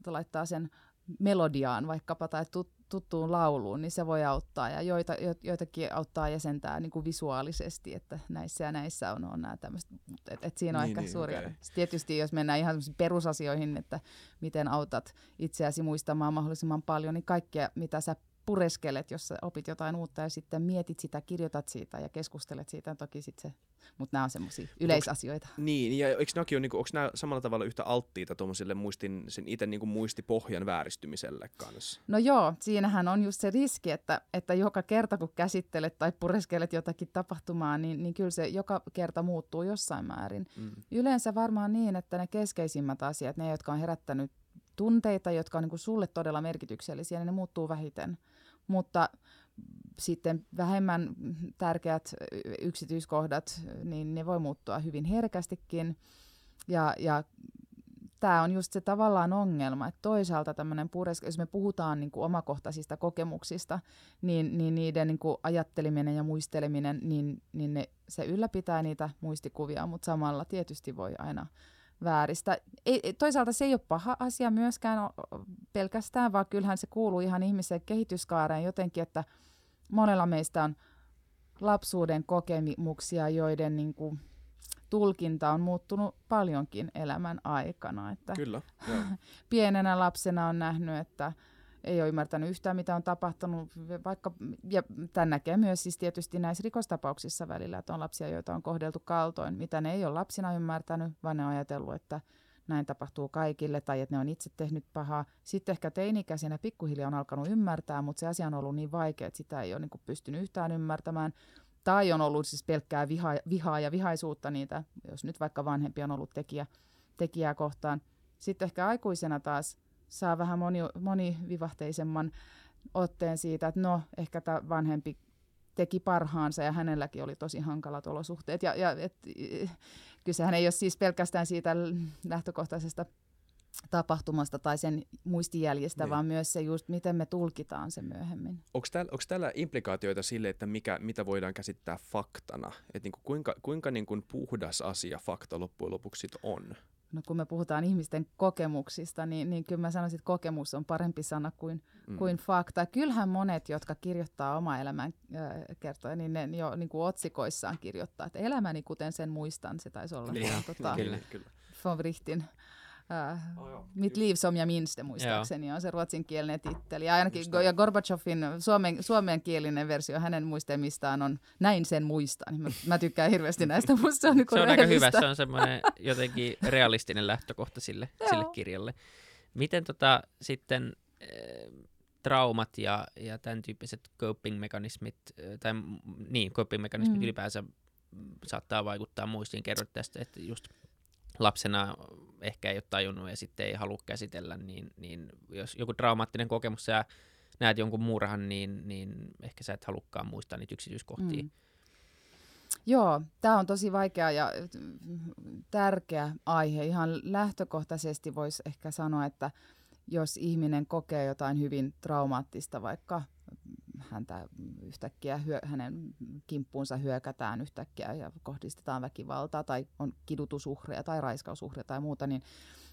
laittaa sen melodiaan vaikkapa tai tuttuun lauluun, niin se voi auttaa. Ja joita, joitakin auttaa jäsentää niin kuin visuaalisesti, että näissä ja näissä on, on nämä tämmöiset. Että et siinä on niin, ehkä niin, suuri okay. Tietysti jos mennään ihan perusasioihin, että miten autat itseäsi muistamaan mahdollisimman paljon, niin kaikkea mitä sä pureskelet, jos sä opit jotain uutta ja sitten mietit sitä, kirjoitat siitä ja keskustelet siitä, toki sitten se, mutta nämä on semmoisia yleisasioita. Onks, niin, ja eikö nämäkin ole, niinku, onko nämä samalla tavalla yhtä alttiita tuommoiselle muistin, sen itse niinku muistipohjan vääristymiselle kanssa? No joo, siinähän on just se riski, että, että joka kerta kun käsittelet tai pureskelet jotakin tapahtumaa, niin, niin kyllä se joka kerta muuttuu jossain määrin. Mm. Yleensä varmaan niin, että ne keskeisimmät asiat, ne jotka on herättänyt tunteita, jotka on niin kuin sulle todella merkityksellisiä, niin ne muuttuu vähiten mutta sitten vähemmän tärkeät yksityiskohdat, niin ne voi muuttua hyvin herkästikin. Ja, ja tämä on just se tavallaan ongelma, että toisaalta tämmöinen pures, jos me puhutaan niin kuin omakohtaisista kokemuksista, niin, niin niiden niin kuin ajatteleminen ja muisteleminen, niin, niin ne, se ylläpitää niitä muistikuvia, mutta samalla tietysti voi aina vääristä. Ei, toisaalta se ei ole paha asia myöskään pelkästään, vaan kyllähän se kuuluu ihan ihmisen kehityskaareen jotenkin, että monella meistä on lapsuuden kokemuksia, joiden niin kuin, tulkinta on muuttunut paljonkin elämän aikana. Että Kyllä. pienenä lapsena on nähnyt, että ei ole ymmärtänyt yhtään, mitä on tapahtunut. Vaikka, ja tämän näkee myös siis tietysti näissä rikostapauksissa välillä, että on lapsia, joita on kohdeltu kaltoin, mitä ne ei ole lapsina ymmärtänyt, vaan ne on ajatellut, että näin tapahtuu kaikille tai että ne on itse tehnyt pahaa. Sitten ehkä teinikäisenä pikkuhiljaa on alkanut ymmärtää, mutta se asia on ollut niin vaikea, että sitä ei ole niin pystynyt yhtään ymmärtämään. Tai on ollut siis pelkkää viha, vihaa ja vihaisuutta niitä, jos nyt vaikka vanhempi on ollut tekijä, tekijää kohtaan. Sitten ehkä aikuisena taas saa vähän moni, monivivahteisemman otteen siitä, että no, ehkä tämä vanhempi teki parhaansa ja hänelläkin oli tosi hankalat olosuhteet. Ja, ja et, kysehän ei ole siis pelkästään siitä lähtökohtaisesta tapahtumasta tai sen muistijäljestä, niin. vaan myös se just, miten me tulkitaan se myöhemmin. Onko täällä, onko täällä implikaatioita sille, että mikä, mitä voidaan käsittää faktana? Että niin kuin kuinka, kuinka niin kuin puhdas asia fakta loppujen lopuksi on? No kun me puhutaan ihmisten kokemuksista, niin, niin kyllä mä sanoisin, että kokemus on parempi sana kuin, mm. kuin fakta. Kyllähän monet, jotka kirjoittaa oma elämän äh, kertoja, niin ne jo niin kuin otsikoissaan kirjoittaa, että elämäni kuten sen muistan, se taisi olla niin, tota, kyllä, kyllä. von Richtin Uh, oh, Mit liv som jag minns det muistaakseni on se ruotsinkielinen titteli. Ja ainakin ja Gorbachevin suomen, suomenkielinen versio hänen muistemistaan on Näin sen muistan. Mä, mä tykkään hirveästi näistä. Musta se on, niin se on aika hyvä. Se on semmoinen jotenkin realistinen lähtökohta sille, sille kirjalle. Miten tota, sitten äh, traumat ja, ja tämän tyyppiset coping-mekanismit, tai niin, coping-mekanismit mm. ylipäänsä saattaa vaikuttaa muistiin. Kerrot tästä, että just lapsena ehkä ei ole tajunnut ja sitten ei halua käsitellä, niin, niin jos joku traumaattinen kokemus ja näet jonkun murhan, niin, niin ehkä sä et halukkaan muistaa niitä yksityiskohtia. Mm. Joo, tämä on tosi vaikea ja tärkeä aihe. Ihan lähtökohtaisesti voisi ehkä sanoa, että jos ihminen kokee jotain hyvin traumaattista, vaikka häntä yhtäkkiä, hyö, hänen kimppuunsa hyökätään yhtäkkiä ja kohdistetaan väkivaltaa tai on kidutusuhreja tai raiskausuhreja tai muuta, niin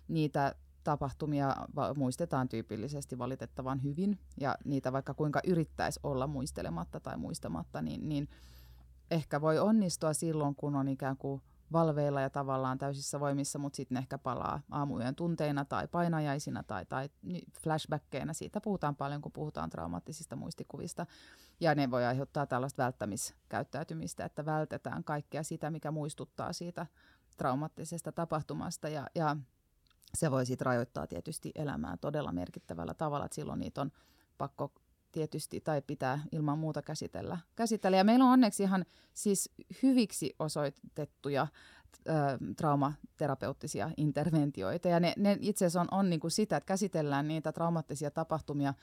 niitä tapahtumia muistetaan tyypillisesti valitettavan hyvin. Ja niitä vaikka kuinka yrittäisi olla muistelematta tai muistamatta, niin, niin ehkä voi onnistua silloin, kun on ikään kuin valveilla ja tavallaan täysissä voimissa, mutta sitten ehkä palaa aamuyön tunteina tai painajaisina tai, tai flashbackkeinä. Siitä puhutaan paljon, kun puhutaan traumaattisista muistikuvista. Ja ne voi aiheuttaa tällaista välttämiskäyttäytymistä, että vältetään kaikkea sitä, mikä muistuttaa siitä traumaattisesta tapahtumasta. Ja, ja se voi sitten rajoittaa tietysti elämää todella merkittävällä tavalla, että silloin niitä on pakko tietysti tai pitää ilman muuta käsitellä. käsitellä. Ja meillä on onneksi ihan siis hyviksi osoitettuja ö, traumaterapeuttisia interventioita. Ja ne, ne itse asiassa on, on niin kuin sitä, että käsitellään niitä traumaattisia tapahtumia,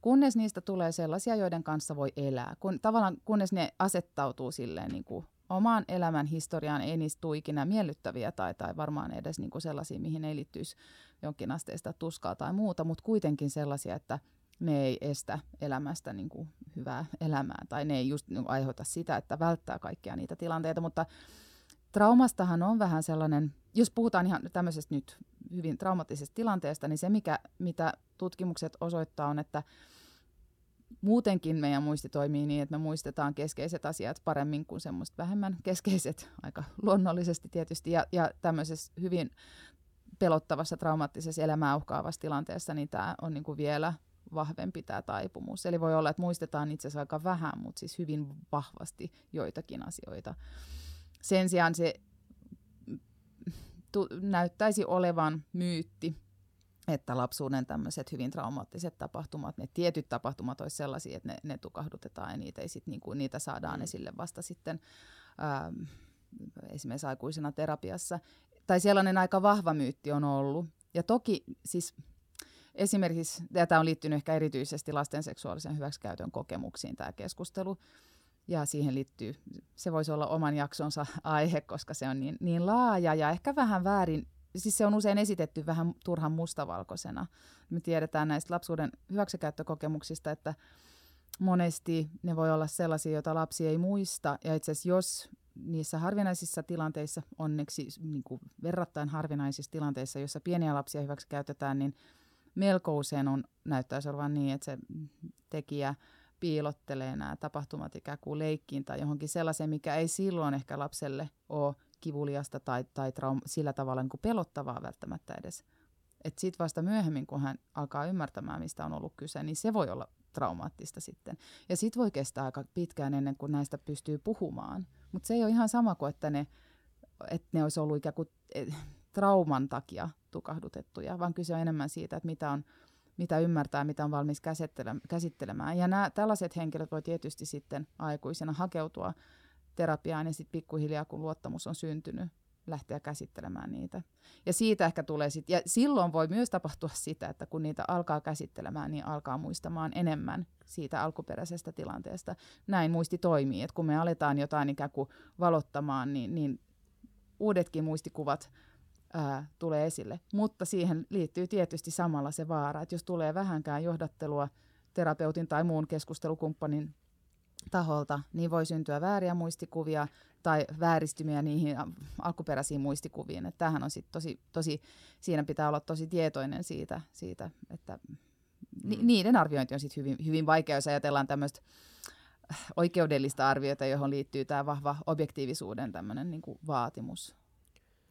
kunnes niistä tulee sellaisia, joiden kanssa voi elää. Kun, tavallaan kunnes ne asettautuu silleen niin kuin omaan elämän historiaan, ei niistä tule ikinä miellyttäviä tai, tai varmaan edes niin kuin sellaisia, mihin ei liittyisi jonkinasteista tuskaa tai muuta, mutta kuitenkin sellaisia, että – ne ei estä elämästä niin kuin hyvää elämää tai ne ei just niin kuin aiheuta sitä, että välttää kaikkia niitä tilanteita, mutta traumastahan on vähän sellainen, jos puhutaan ihan tämmöisestä nyt hyvin traumaattisesta tilanteesta, niin se mikä, mitä tutkimukset osoittaa on, että muutenkin meidän muisti toimii niin, että me muistetaan keskeiset asiat paremmin kuin semmoista vähemmän keskeiset, aika luonnollisesti tietysti, ja, ja tämmöisessä hyvin pelottavassa, traumaattisessa elämää uhkaavassa tilanteessa, niin tämä on niin kuin vielä vahvempi tämä taipumus. Eli voi olla, että muistetaan itse asiassa aika vähän, mutta siis hyvin vahvasti joitakin asioita. Sen sijaan se tu- näyttäisi olevan myytti, että lapsuuden tämmöiset hyvin traumaattiset tapahtumat, ne tietyt tapahtumat olisi sellaisia, että ne, ne tukahdutetaan ja niitä, ei sit, niinku, niitä saadaan mm. esille vasta sitten ää, esimerkiksi aikuisena terapiassa. Tai sellainen aika vahva myytti on ollut. Ja toki siis Esimerkiksi, ja tämä on liittynyt ehkä erityisesti lasten seksuaalisen hyväksikäytön kokemuksiin tämä keskustelu, ja siihen liittyy, se voisi olla oman jaksonsa aihe, koska se on niin, niin laaja ja ehkä vähän väärin, siis se on usein esitetty vähän turhan mustavalkoisena. Me tiedetään näistä lapsuuden hyväksikäyttökokemuksista, että monesti ne voi olla sellaisia, joita lapsi ei muista, ja itse asiassa jos niissä harvinaisissa tilanteissa, onneksi niin kuin verrattain harvinaisissa tilanteissa, joissa pieniä lapsia hyväksi käytetään, niin melko usein on, näyttäisi olevan niin, että se tekijä piilottelee nämä tapahtumat ikään kuin leikkiin tai johonkin sellaiseen, mikä ei silloin ehkä lapselle ole kivuliasta tai, tai traum- sillä tavalla niin kuin pelottavaa välttämättä edes. Että sitten vasta myöhemmin, kun hän alkaa ymmärtämään, mistä on ollut kyse, niin se voi olla traumaattista sitten. Ja sitten voi kestää aika pitkään ennen kuin näistä pystyy puhumaan. Mutta se ei ole ihan sama kuin, että ne, että ne olisi ollut ikään kuin trauman takia tukahdutettuja, vaan kyse on enemmän siitä, että mitä, on, mitä ymmärtää, mitä on valmis käsittelemään. Ja nämä, tällaiset henkilöt voi tietysti sitten aikuisena hakeutua terapiaan ja sitten pikkuhiljaa, kun luottamus on syntynyt, lähteä käsittelemään niitä. Ja siitä ehkä tulee sitten, ja silloin voi myös tapahtua sitä, että kun niitä alkaa käsittelemään, niin alkaa muistamaan enemmän siitä alkuperäisestä tilanteesta. Näin muisti toimii, että kun me aletaan jotain ikään kuin valottamaan, niin, niin uudetkin muistikuvat ää, tulee esille. Mutta siihen liittyy tietysti samalla se vaara, että jos tulee vähänkään johdattelua terapeutin tai muun keskustelukumppanin taholta, niin voi syntyä vääriä muistikuvia tai vääristymiä niihin alkuperäisiin muistikuviin. Että tämähän on sit tosi, tosi, siinä pitää olla tosi tietoinen siitä, siitä että ni, mm. niiden arviointi on sit hyvin, hyvin vaikea, jos ajatellaan tämmöistä oikeudellista arviota, johon liittyy tämä vahva objektiivisuuden tämmöinen niin vaatimus.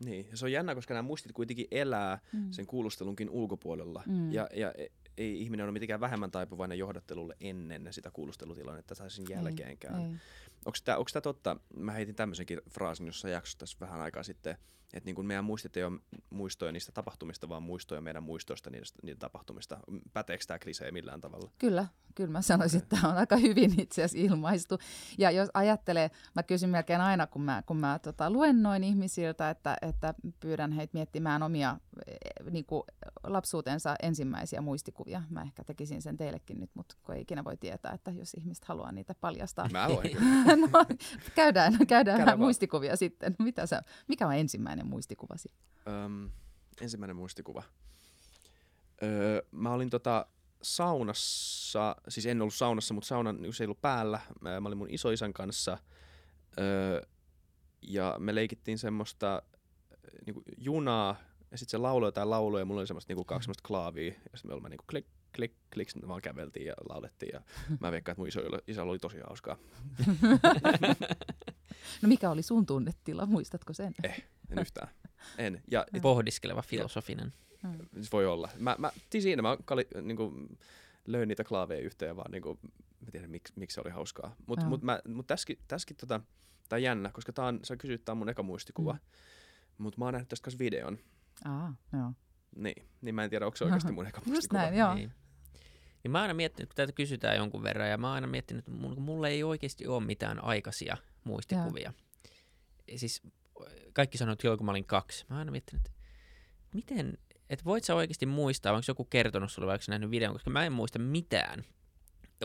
Niin, ja se on jännä, koska nämä muistit kuitenkin elää mm. sen kuulustelunkin ulkopuolella. Mm. Ja, ja e, ei ihminen ole mitenkään vähemmän taipuvainen johdattelulle ennen sitä kuulustelutilannetta tai sen jälkeenkään. Onko tämä totta? Mä heitin tämmöisenkin fraasin jossain jaksossa tässä vähän aikaa sitten, että niin kuin meidän muistit ei ole muistoja niistä tapahtumista, vaan muistoja meidän muistoista niistä, niitä tapahtumista. Päteekö tämä klisee millään tavalla? Kyllä, kyllä mä sanoisin, että tämä on aika hyvin itse asiassa ilmaistu. Ja jos ajattelee, mä kysyn melkein aina, kun mä, kun mä tota, luennoin ihmisiltä, että, että pyydän heitä miettimään omia eh, niin kuin lapsuutensa ensimmäisiä muistikuvia. Mä ehkä tekisin sen teillekin nyt, mutta kun ei ikinä voi tietää, että jos ihmiset haluaa niitä paljastaa. Mä voin. no, käydään käydään vähän muistikuvia sitten. Mitä sä, mikä on ensimmäinen muistikuvasi? Öm, ensimmäinen muistikuva. Öö, mä olin tota saunassa, siis en ollut saunassa, mutta saunan niin ei ollut päällä. Mä olin mun isoisän kanssa öö, ja me leikittiin semmoista niin kuin junaa ja sitten se lauloi jotain lauluja ja mulla oli semmoista niinku kaksi semmoista klaavia ja sitten me olimme niinku klik, klik, klik, sitten vaan käveltiin ja laulettiin ja mä veikkaan, että mun iso, isällä oli tosi hauskaa. no mikä oli sun tunnetila, muistatko sen? Eh, en yhtään. En. Ja, et, Pohdiskeleva, filosofinen. Hmm. Voi olla. Mä, mä, siinä mä kali, niinku, löin niitä klaaveja yhteen vaan niinku, mä tiedän miksi, miksi se oli hauskaa. Mutta mut, mut, mut tässäkin, tässäkin tota, tää on jännä, koska tää on, sä kysyt, tää on mun eka muistikuva. Mm. Mutta mä oon nähnyt tästä videon. Aa, joo. Niin, niin mä en tiedä, onko se oikeasti mun eka Just näin, joo. Niin. Niin mä oon aina miettinyt, kun tätä kysytään jonkun verran, ja mä oon aina miettinyt, että mulla ei oikeasti ole mitään aikaisia muistikuvia. Ja. Siis kaikki sanoo, että kun mä olin kaksi. Mä oon aina miettinyt, että miten, että voit sä oikeasti muistaa, onko joku kertonut sulle vaikka nähnyt videon, koska mä en muista mitään.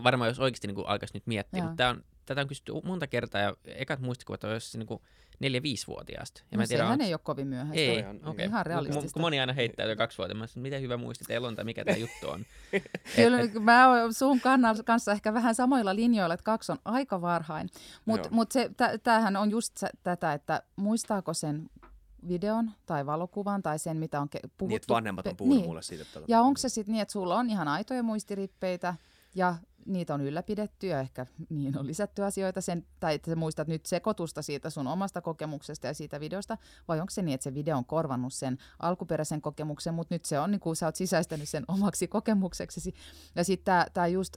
Varmaan jos oikeasti niin alkaisi nyt miettiä, Joo. mutta tää on, tätä on kysytty monta kertaa, ja ekat muistikuvat on jossain niin neljä-viisivuotiaasta. Ja no mä tiedä, sehän onks... ei ole kovin myöhäistä. Ei, ihan, okay. ihan realistista. Kun moni aina heittää jo kaksi vuotta, mä sanoin, miten hyvä muisti teillä on tai mikä tämä juttu on. Kyllä, et, mä oon sun kanssa ehkä vähän samoilla linjoilla, että kaksi on aika varhain. Mutta mut se, tämähän on just tätä, että muistaako sen videon tai valokuvan tai sen, mitä on puhuttu. Niin, että vanhemmat on puhunut niin. mulle siitä. Että... Ja onko se sitten niin, että sulla on ihan aitoja muistirippeitä ja niitä on ylläpidetty ja ehkä niin on lisätty asioita, sen, tai että sä muistat nyt sekoitusta siitä sun omasta kokemuksesta ja siitä videosta, vai onko se niin, että se video on korvannut sen alkuperäisen kokemuksen, mutta nyt se on niin kuin sä oot sisäistänyt sen omaksi kokemukseksi. Ja sitten tämä just,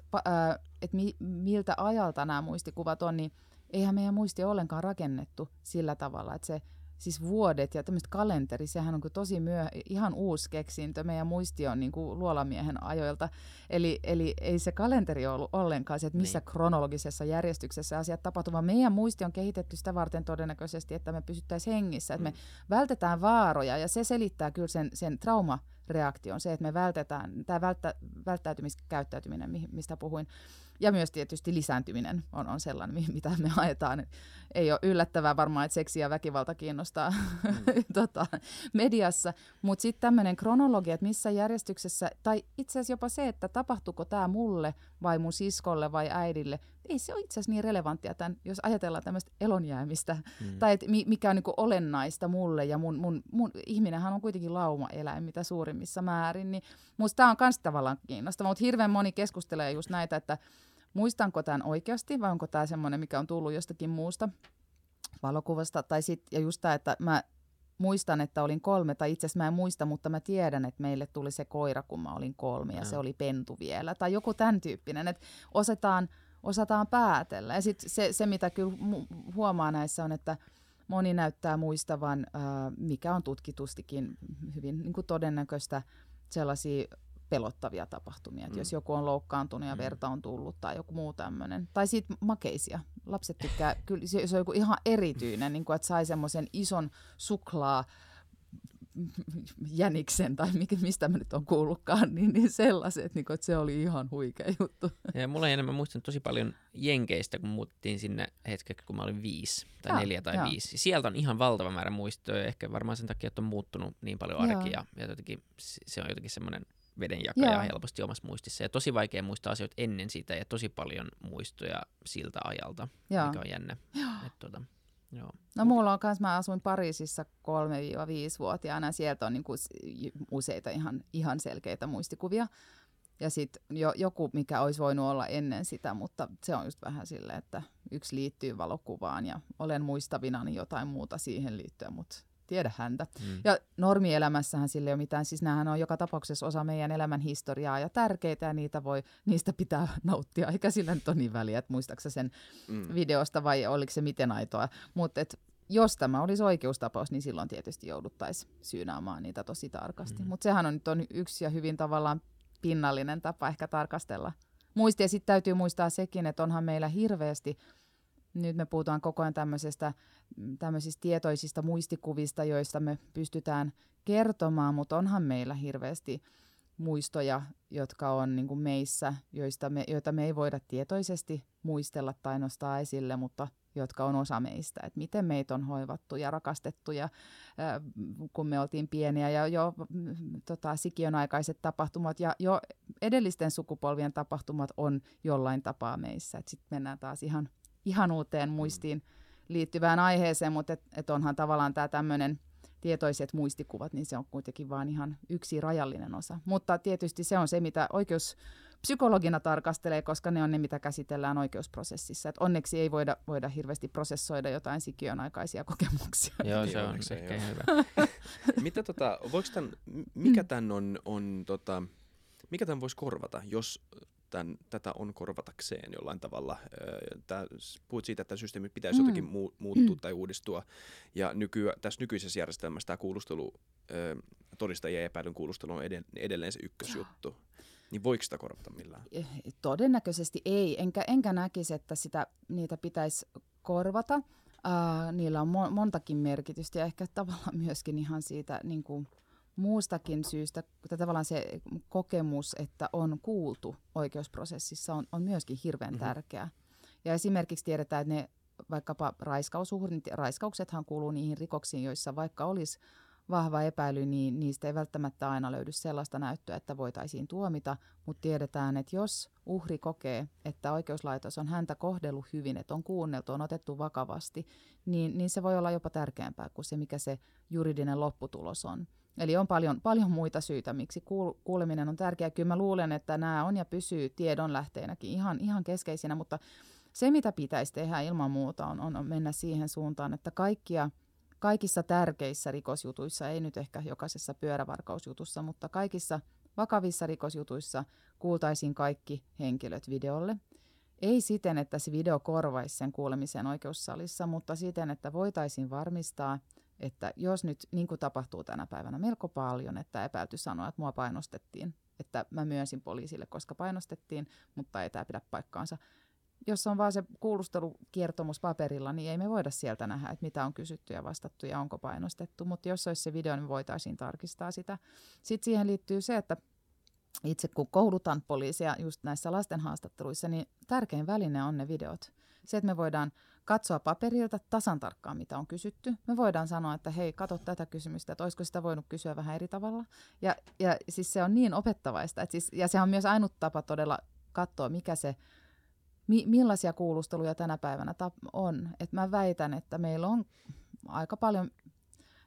että mi, miltä ajalta nämä muistikuvat on, niin eihän meidän muisti ollenkaan rakennettu sillä tavalla, että se siis vuodet ja tämmöistä kalenteri, sehän on tosi myö, ihan uusi keksintö. Meidän muisti on niin kuin luolamiehen ajoilta. Eli, eli ei se kalenteri ollut ollenkaan se, että missä niin. kronologisessa järjestyksessä asiat tapahtuvat, vaan meidän muisti on kehitetty sitä varten todennäköisesti, että me pysyttäisiin hengissä, että mm. me vältetään vaaroja ja se selittää kyllä sen, sen trauma reaktio se, että me vältetään, tämä välttä, välttäytymiskäyttäytyminen, mistä puhuin, ja myös tietysti lisääntyminen on, on sellainen, mitä me ajetaan. Ei ole yllättävää varmaan, että seksi ja väkivalta kiinnostaa mm. tota, mediassa, mutta sitten tämmöinen kronologia, että missä järjestyksessä, tai itse asiassa jopa se, että tapahtuuko tämä mulle vai mun siskolle vai äidille, ei se ole itse asiassa niin relevanttia, tämän, jos ajatellaan tämmöistä elonjäämistä, mm. tai että mikä on niin olennaista mulle, ja mun, mun, mun ihminenhän on kuitenkin lauma-eläin mitä suurimmissa määrin, niin musta tämä on myös tavallaan kiinnostavaa, mutta hirveän moni keskustelee just näitä, että muistanko tämän oikeasti, vai onko tämä semmoinen, mikä on tullut jostakin muusta valokuvasta, tai sit, ja just tämä, että mä muistan, että olin kolme, tai itse asiassa mä en muista, mutta mä tiedän, että meille tuli se koira, kun mä olin kolme, ja mm. se oli pentu vielä, tai joku tämän tyyppinen, että osataan osataan päätellä. Ja sitten se, se, mitä kyllä huomaa näissä on, että moni näyttää muistavan, mikä on tutkitustikin hyvin niin kuin todennäköistä, sellaisia pelottavia tapahtumia. Mm. jos joku on loukkaantunut ja mm. verta on tullut tai joku muu tämmöinen. Tai sitten makeisia. Lapset tykkää, kyllä se, se on joku ihan erityinen, niin kuin, että sai semmoisen ison suklaa jäniksen tai mikä, mistä mä nyt on kuullutkaan, niin, niin sellaiset, niin kuin, että se oli ihan huikea juttu. Ja mulla ei enemmän muistan tosi paljon Jenkeistä, kun muuttiin sinne hetkeksi, kun mä olin viisi tai ja, neljä tai ja. viisi. Sieltä on ihan valtava määrä muistoja, ehkä varmaan sen takia, että on muuttunut niin paljon arkia ja, ja jotenkin, se on jotenkin semmoinen vedenjakaja Joo. helposti omassa muistissa. Ja tosi vaikea muistaa asioita ennen sitä ja tosi paljon muistoja siltä ajalta, Joo. mikä on jännä. Joo. Et, tuota, Joo. No mulla on kanssa, mä asuin Pariisissa 3-5-vuotiaana ja sieltä on niinku useita ihan, ihan selkeitä muistikuvia. Ja sitten jo, joku, mikä olisi voinut olla ennen sitä, mutta se on just vähän silleen, että yksi liittyy valokuvaan ja olen muistavinani jotain muuta siihen liittyen, mutta tiedä häntä. Mm. Ja normielämässähän sille ei ole mitään, siis näähän on joka tapauksessa osa meidän elämän historiaa ja tärkeitä ja niitä voi, niistä pitää nauttia, eikä sillä nyt ole niin väliä, että muistaaksä sen mm. videosta vai oliko se miten aitoa. Mutta jos tämä olisi oikeustapaus, niin silloin tietysti jouduttaisiin syynaamaan niitä tosi tarkasti. Mm. Mutta sehän on nyt on yksi ja hyvin tavallaan pinnallinen tapa ehkä tarkastella muistia. Sitten täytyy muistaa sekin, että onhan meillä hirveästi nyt me puhutaan koko ajan tämmöisestä, tämmöisistä tietoisista muistikuvista, joista me pystytään kertomaan, mutta onhan meillä hirveästi muistoja, jotka on niin kuin meissä, joista me, joita me ei voida tietoisesti muistella tai nostaa esille, mutta jotka on osa meistä. Et miten meitä on hoivattu ja rakastettu, ja, äh, kun me oltiin pieniä, ja jo tota, sikiön aikaiset tapahtumat ja jo edellisten sukupolvien tapahtumat on jollain tapaa meissä. Sitten mennään taas ihan ihan uuteen muistiin liittyvään aiheeseen, mutta et, et onhan tavallaan tämä tämmöinen tietoiset muistikuvat, niin se on kuitenkin vain ihan yksi rajallinen osa. Mutta tietysti se on se, mitä oikeus psykologina tarkastelee, koska ne on ne, mitä käsitellään oikeusprosessissa. Et onneksi ei voida, voida hirveästi prosessoida jotain sikiön aikaisia kokemuksia. Joo, se on ehkä hyvä. mitä tota, voiko tämän, mikä tämän on, on tota, mikä tämän voisi korvata, jos tämän, tätä on korvatakseen jollain tavalla. Tää, puhut siitä, että systeemi pitäisi mm. jotenkin muu, muuttua mm. tai uudistua. Ja nyky, tässä nykyisessä järjestelmässä tämä kuulustelu, todistajien epäilyn kuulustelu on edelleen se ykkösjuttu. Niin voiko sitä korvata millään? Eh, todennäköisesti ei, enkä, enkä näkisi, että sitä, niitä pitäisi korvata. Uh, niillä on mo- montakin merkitystä ja ehkä tavallaan myöskin ihan siitä niin kuin, muustakin syystä, että tavallaan se kokemus, että on kuultu oikeusprosessissa, on, on myöskin hirveän mm-hmm. tärkeä. Ja esimerkiksi tiedetään, että ne vaikkapa raiskausuhrit, raiskauksethan kuuluu niihin rikoksiin, joissa vaikka olisi vahva epäily, niin niistä ei välttämättä aina löydy sellaista näyttöä, että voitaisiin tuomita, mutta tiedetään, että jos uhri kokee, että oikeuslaitos on häntä kohdellut hyvin, että on kuunneltu, on otettu vakavasti, niin, niin se voi olla jopa tärkeämpää kuin se, mikä se juridinen lopputulos on. Eli on paljon, paljon muita syitä, miksi kuuleminen on tärkeää. Kyllä mä luulen, että nämä on ja pysyy tiedonlähteenäkin ihan, ihan keskeisinä, mutta se, mitä pitäisi tehdä ilman muuta, on, on mennä siihen suuntaan, että kaikkia, kaikissa tärkeissä rikosjutuissa, ei nyt ehkä jokaisessa pyörävarkausjutussa, mutta kaikissa vakavissa rikosjutuissa kuultaisiin kaikki henkilöt videolle. Ei siten, että se video korvaisi sen kuulemisen oikeussalissa, mutta siten, että voitaisiin varmistaa – että jos nyt, niin kuin tapahtuu tänä päivänä melko paljon, että epäilty sanoo, että mua painostettiin, että mä myönsin poliisille, koska painostettiin, mutta ei tämä pidä paikkaansa. Jos on vaan se kuulustelukiertomus paperilla, niin ei me voida sieltä nähdä, että mitä on kysytty ja vastattu ja onko painostettu. Mutta jos olisi se video, niin voitaisiin tarkistaa sitä. Sitten siihen liittyy se, että itse kun koulutan poliisia just näissä lasten haastatteluissa, niin tärkein väline on ne videot. Se, että me voidaan katsoa paperilta tasan tarkkaan, mitä on kysytty. Me voidaan sanoa, että hei, katso tätä kysymystä, että olisiko sitä voinut kysyä vähän eri tavalla. Ja, ja siis se on niin opettavaista. Että siis, ja se on myös ainut tapa todella katsoa, mikä se, mi, millaisia kuulusteluja tänä päivänä on. Et mä väitän, että meillä on aika paljon,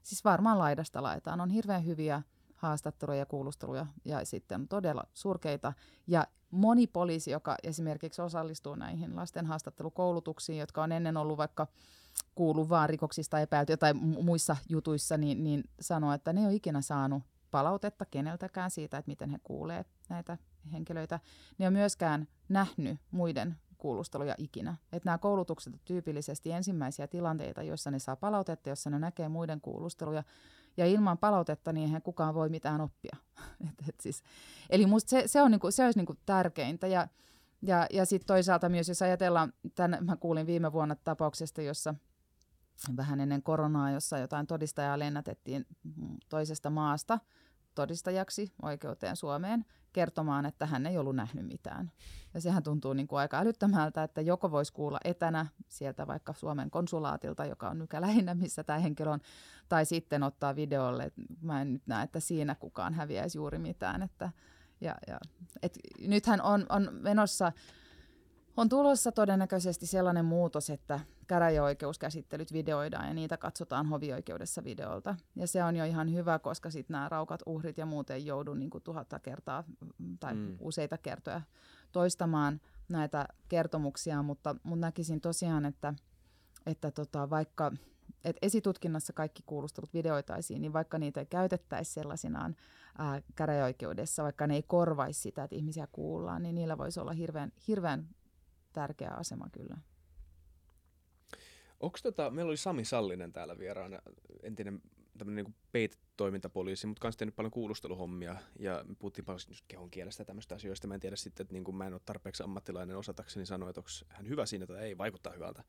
siis varmaan laidasta laitaan, on hirveän hyviä haastatteluja ja kuulusteluja ja sitten on todella surkeita. Ja moni poliisi, joka esimerkiksi osallistuu näihin lasten haastattelukoulutuksiin, jotka on ennen ollut vaikka kuulu vaan rikoksista epäiltyjä tai muissa jutuissa, niin, niin sanoo, että ne ei ole ikinä saanut palautetta keneltäkään siitä, että miten he kuulee näitä henkilöitä. Ne on myöskään nähnyt muiden kuulusteluja ikinä. Että nämä koulutukset ovat tyypillisesti ensimmäisiä tilanteita, joissa ne saa palautetta, jossa ne näkee muiden kuulusteluja. Ja ilman palautetta niin eihän kukaan voi mitään oppia. et, et siis, eli musta se, se, on niinku, se olisi niinku tärkeintä. Ja, ja, ja sitten toisaalta myös, jos ajatellaan, tämän, mä kuulin viime vuonna tapauksesta, jossa vähän ennen koronaa, jossa jotain todistajaa lennätettiin toisesta maasta todistajaksi oikeuteen Suomeen kertomaan, että hän ei ollut nähnyt mitään. Ja sehän tuntuu niin kuin aika älyttömältä, että joko voisi kuulla etänä sieltä vaikka Suomen konsulaatilta, joka on nykä lähinnä, missä tämä henkilö on, tai sitten ottaa videolle. Mä en nyt näe, että siinä kukaan häviäisi juuri mitään. Että, ja, ja, et nythän on, on menossa on tulossa todennäköisesti sellainen muutos, että käräjäoikeuskäsittelyt videoidaan ja niitä katsotaan hovioikeudessa videolta. Ja se on jo ihan hyvä, koska sitten nämä raukat uhrit ja muut ei joudu niin kuin tuhatta kertaa tai mm. useita kertoja toistamaan näitä kertomuksia, mutta, mutta näkisin tosiaan, että, että tota, vaikka et esitutkinnassa kaikki kuulustelut videoitaisiin, niin vaikka niitä ei käytettäisi sellaisinaan ää, käräjäoikeudessa, vaikka ne ei korvaisi sitä, että ihmisiä kuullaan, niin niillä voisi olla hirveän, hirveän tärkeä asema kyllä. Onko tota, meillä oli Sami Sallinen täällä vieraana, entinen tämmöinen niin peitetoimintapoliisi, mutta kanssa tehnyt paljon kuulusteluhommia ja me puhuttiin paljon just kehon kielestä tämmöistä asioista. Mä en tiedä sitten, että niin kuin mä en ole tarpeeksi ammattilainen osatakseni sanoa, että onko hän hyvä siinä tai ei, vaikuttaa hyvältä.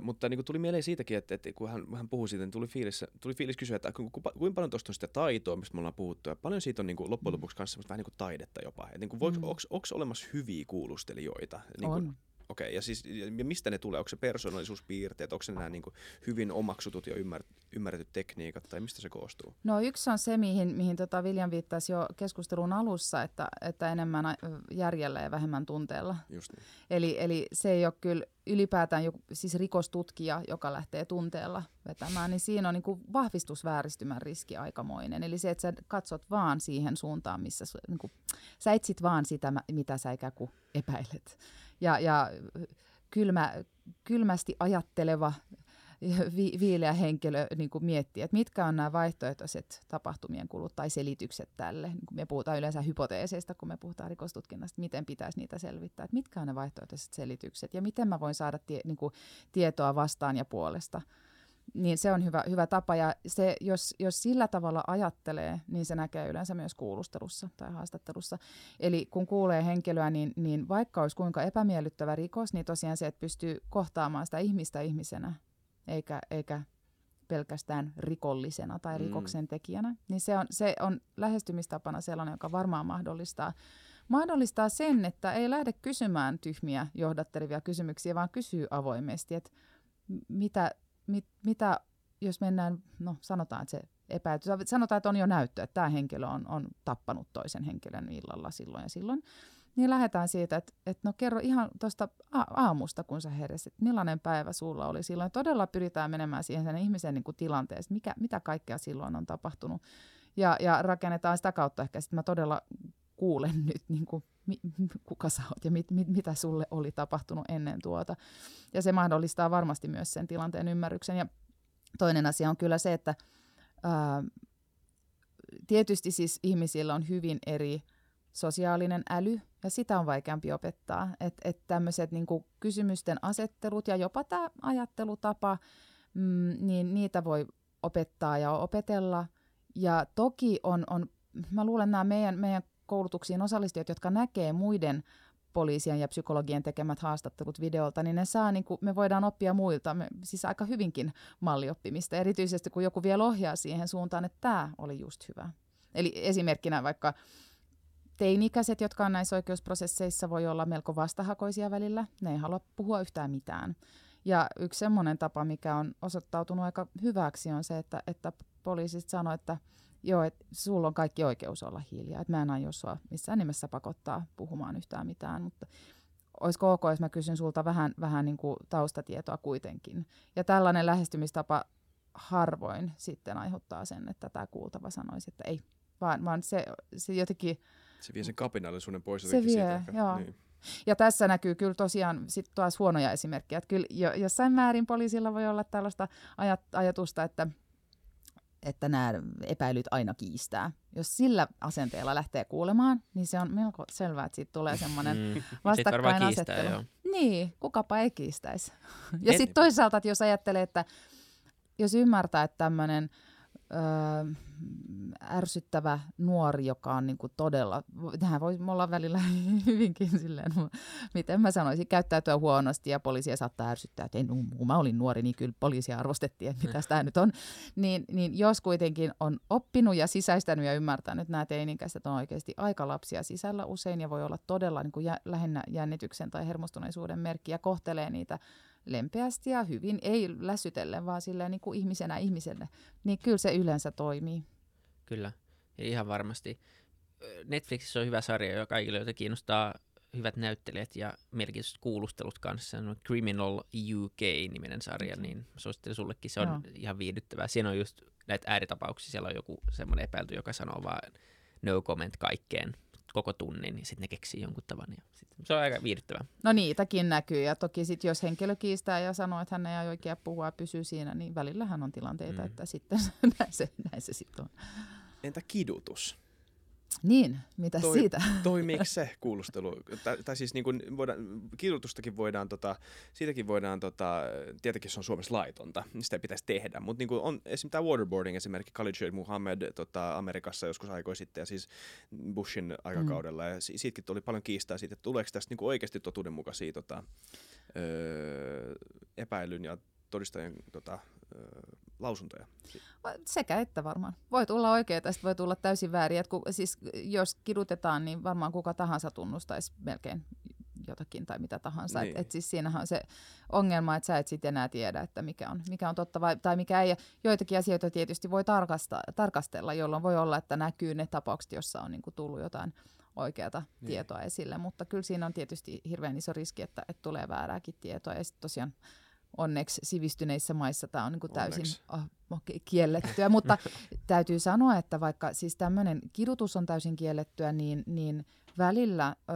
Mutta niin kuin tuli mieleen siitäkin, että, että kun hän, hän puhui siitä, niin tuli fiilis, tuli fiilis kysyä, että ku, ku, kuinka paljon tuosta on sitä taitoa, mistä me ollaan puhuttu, ja paljon siitä on niin kuin, loppujen mm. lopuksi kanssa vähän niin kuin taidetta jopa. Että, niin kuin, mm. onko olemassa hyviä kuulustelijoita? Niin kuin, on. Okei, okay, ja siis ja mistä ne tulee? Onko se persoonallisuuspiirteet, onko se nämä niin kuin hyvin omaksutut ja ymmär, ymmärretyt tekniikat, tai mistä se koostuu? No yksi on se, mihin, mihin tota Viljan viittasi jo keskustelun alussa, että, että enemmän järjellä ja vähemmän tunteella. Just niin. Eli, eli se ei ole kyllä ylipäätään joku, siis rikostutkija, joka lähtee tunteella vetämään, niin siinä on niin kuin vahvistusvääristymän riski aikamoinen. Eli se, että sä katsot vaan siihen suuntaan, missä niin kuin, sä etsit vaan sitä, mitä sä ikään kuin epäilet ja, ja kylmä, kylmästi ajatteleva vi, viileä henkilö niin kuin miettii, että mitkä on nämä vaihtoehtoiset tapahtumien kulut tai selitykset tälle. Niin kuin me puhutaan yleensä hypoteeseista, kun me puhutaan rikostutkinnasta, miten pitäisi niitä selvittää, että mitkä on ne vaihtoehtoiset selitykset ja miten mä voin saada tie, niin kuin, tietoa vastaan ja puolesta niin se on hyvä, hyvä tapa. Ja se, jos, jos sillä tavalla ajattelee, niin se näkee yleensä myös kuulustelussa tai haastattelussa. Eli kun kuulee henkilöä, niin, niin vaikka olisi kuinka epämiellyttävä rikos, niin tosiaan se, että pystyy kohtaamaan sitä ihmistä ihmisenä, eikä, eikä pelkästään rikollisena tai mm. rikoksen tekijänä, niin se on, se on lähestymistapana sellainen, joka varmaan mahdollistaa, mahdollistaa sen, että ei lähde kysymään tyhmiä johdattelevia kysymyksiä, vaan kysyy avoimesti, että mitä mit, mitä, jos mennään, no sanotaan, että se epäyty, sanotaan, että on jo näyttö, että tämä henkilö on, on tappanut toisen henkilön illalla silloin ja silloin, niin lähdetään siitä, että, että no kerro ihan tuosta aamusta, kun sä heräsit, millainen päivä sulla oli silloin. Todella pyritään menemään siihen sen ihmisen niin kuin tilanteeseen, mikä, mitä kaikkea silloin on tapahtunut. Ja, ja rakennetaan sitä kautta ehkä sitten mä todella kuulen nyt, niin kuin, mi, kuka sä oot ja mit, mit, mitä sulle oli tapahtunut ennen tuota. Ja se mahdollistaa varmasti myös sen tilanteen ymmärryksen. Ja toinen asia on kyllä se, että ää, tietysti siis ihmisillä on hyvin eri sosiaalinen äly, ja sitä on vaikeampi opettaa. Että et tämmöiset niinku kysymysten asettelut ja jopa tämä ajattelutapa, mm, niin niitä voi opettaa ja opetella. Ja toki on, on mä luulen nämä meidän, meidän koulutuksiin osallistujat, jotka näkee muiden poliisien ja psykologien tekemät haastattelut videolta, niin ne saa, niin kuin, me voidaan oppia muilta, me, siis aika hyvinkin mallioppimista, erityisesti kun joku vielä ohjaa siihen suuntaan, että tämä oli just hyvä. Eli esimerkkinä vaikka teini-ikäiset, jotka on näissä oikeusprosesseissa, voi olla melko vastahakoisia välillä, ne ei halua puhua yhtään mitään. Ja yksi semmoinen tapa, mikä on osoittautunut aika hyväksi, on se, että, että poliisit sanoo, että joo, että sulla on kaikki oikeus olla hiljaa, että mä en aio sua missään nimessä pakottaa puhumaan yhtään mitään, mutta olisiko ok, jos mä kysyn sulta vähän, vähän niin kuin taustatietoa kuitenkin. Ja tällainen lähestymistapa harvoin sitten aiheuttaa sen, että tämä kuultava sanoisi, että ei, vaan, vaan se, se jotenkin... Se vie sen kapinallisuuden pois Se vie, siitä joo. Niin. Ja tässä näkyy kyllä tosiaan sit taas huonoja esimerkkejä. Että kyllä jossain määrin poliisilla voi olla tällaista ajat, ajatusta, että – että nämä epäilyt aina kiistää. Jos sillä asenteella lähtee kuulemaan, niin se on melko selvää, että siitä tulee semmoinen mm. vastakkainasettelu. Niin, kukapa ei kiistäisi. Ja sitten toisaalta, että jos ajattelee, että jos ymmärtää, että tämmöinen öö, ärsyttävä nuori, joka on niin kuin todella, tähän voi olla välillä hyvinkin silleen, miten mä sanoisin, käyttäytyä huonosti ja poliisia saattaa ärsyttää, että en, mä olin nuori, niin kyllä poliisia arvostettiin, että mitä tämä nyt on. Niin, niin jos kuitenkin on oppinut ja sisäistänyt ja ymmärtänyt, että nämä teinikäiset on oikeasti aika lapsia sisällä usein ja voi olla todella niin kuin jä, lähinnä jännityksen tai hermostuneisuuden merkki ja kohtelee niitä lempeästi ja hyvin, ei lässytellen, vaan silleen niin kuin ihmisenä ihmiselle, niin kyllä se yleensä toimii. Kyllä, ja ihan varmasti. Netflixissä on hyvä sarja, joka kaikille, joita kiinnostaa hyvät näyttelijät ja merkitystä kuulustelut kanssa. On Criminal UK-niminen sarja, niin suosittelen sullekin. Se on no. ihan viihdyttävää. Siinä on just näitä ääritapauksia. Siellä on joku semmoinen epäilty, joka sanoo vaan no comment kaikkeen koko tunnin, niin sitten ne keksii jonkun tavan. Ja sit se on aika viihdyttävää. No niitäkin näkyy, ja toki sitten jos henkilö kiistää ja sanoo, että hän ei oikein puhua ja pysyy siinä, niin välillähän on tilanteita, mm. että sitten näin se, näin se sitten on. Entä kidutus? Niin, mitä Toi, siitä? Toimiiko se kuulustelu? Tai, tai siis niin kuin voidaan, kirjoitustakin voidaan, tota, siitäkin voidaan, tota, tietenkin se on Suomessa laitonta, niin sitä pitäisi tehdä, mutta niin on esimerkiksi tämä waterboarding esimerkiksi Khalid Sheikh Muhammad tota, Amerikassa joskus aikoja sitten ja siis Bushin aikakaudella mm. ja siitäkin tuli paljon kiistaa siitä, että tuleeko tästä niin kuin oikeasti totuudenmukaisia tota, öö, epäilyn ja todistajien tota, lausuntoja? Sekä että varmaan. Voi tulla oikein, tästä voi tulla täysin väärin. Et kun, siis, jos kidutetaan, niin varmaan kuka tahansa tunnustaisi melkein jotakin tai mitä tahansa. Niin. Et, et siis siinähän on se ongelma, että sä et sitten enää tiedä, että mikä on, mikä on totta vai, tai mikä ei. Joitakin asioita tietysti voi tarkasta, tarkastella, jolloin voi olla, että näkyy ne tapaukset, jossa on niinku tullut jotain oikeata niin. tietoa esille. Mutta kyllä siinä on tietysti hirveän iso riski, että, että tulee väärääkin tietoa. Ja sitten tosiaan onneksi sivistyneissä maissa tämä on niin kuin täysin oh, kiellettyä, mutta täytyy sanoa, että vaikka siis tämmöinen kidutus on täysin kiellettyä, niin, niin välillä ö,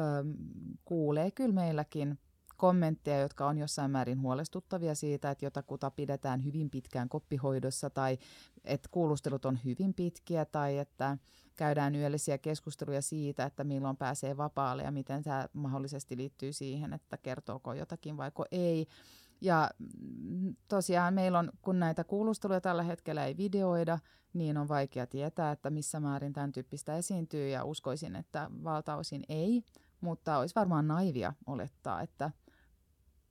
kuulee kyllä meilläkin kommentteja, jotka on jossain määrin huolestuttavia siitä, että jotakuta pidetään hyvin pitkään koppihoidossa tai että kuulustelut on hyvin pitkiä tai että käydään yöllisiä keskusteluja siitä, että milloin pääsee vapaalle ja miten tämä mahdollisesti liittyy siihen, että kertooko jotakin vaiko ei. Ja mm, tosiaan meillä on, kun näitä kuulusteluja tällä hetkellä ei videoida, niin on vaikea tietää, että missä määrin tämän tyyppistä esiintyy ja uskoisin, että valtaosin ei, mutta olisi varmaan naivia olettaa, että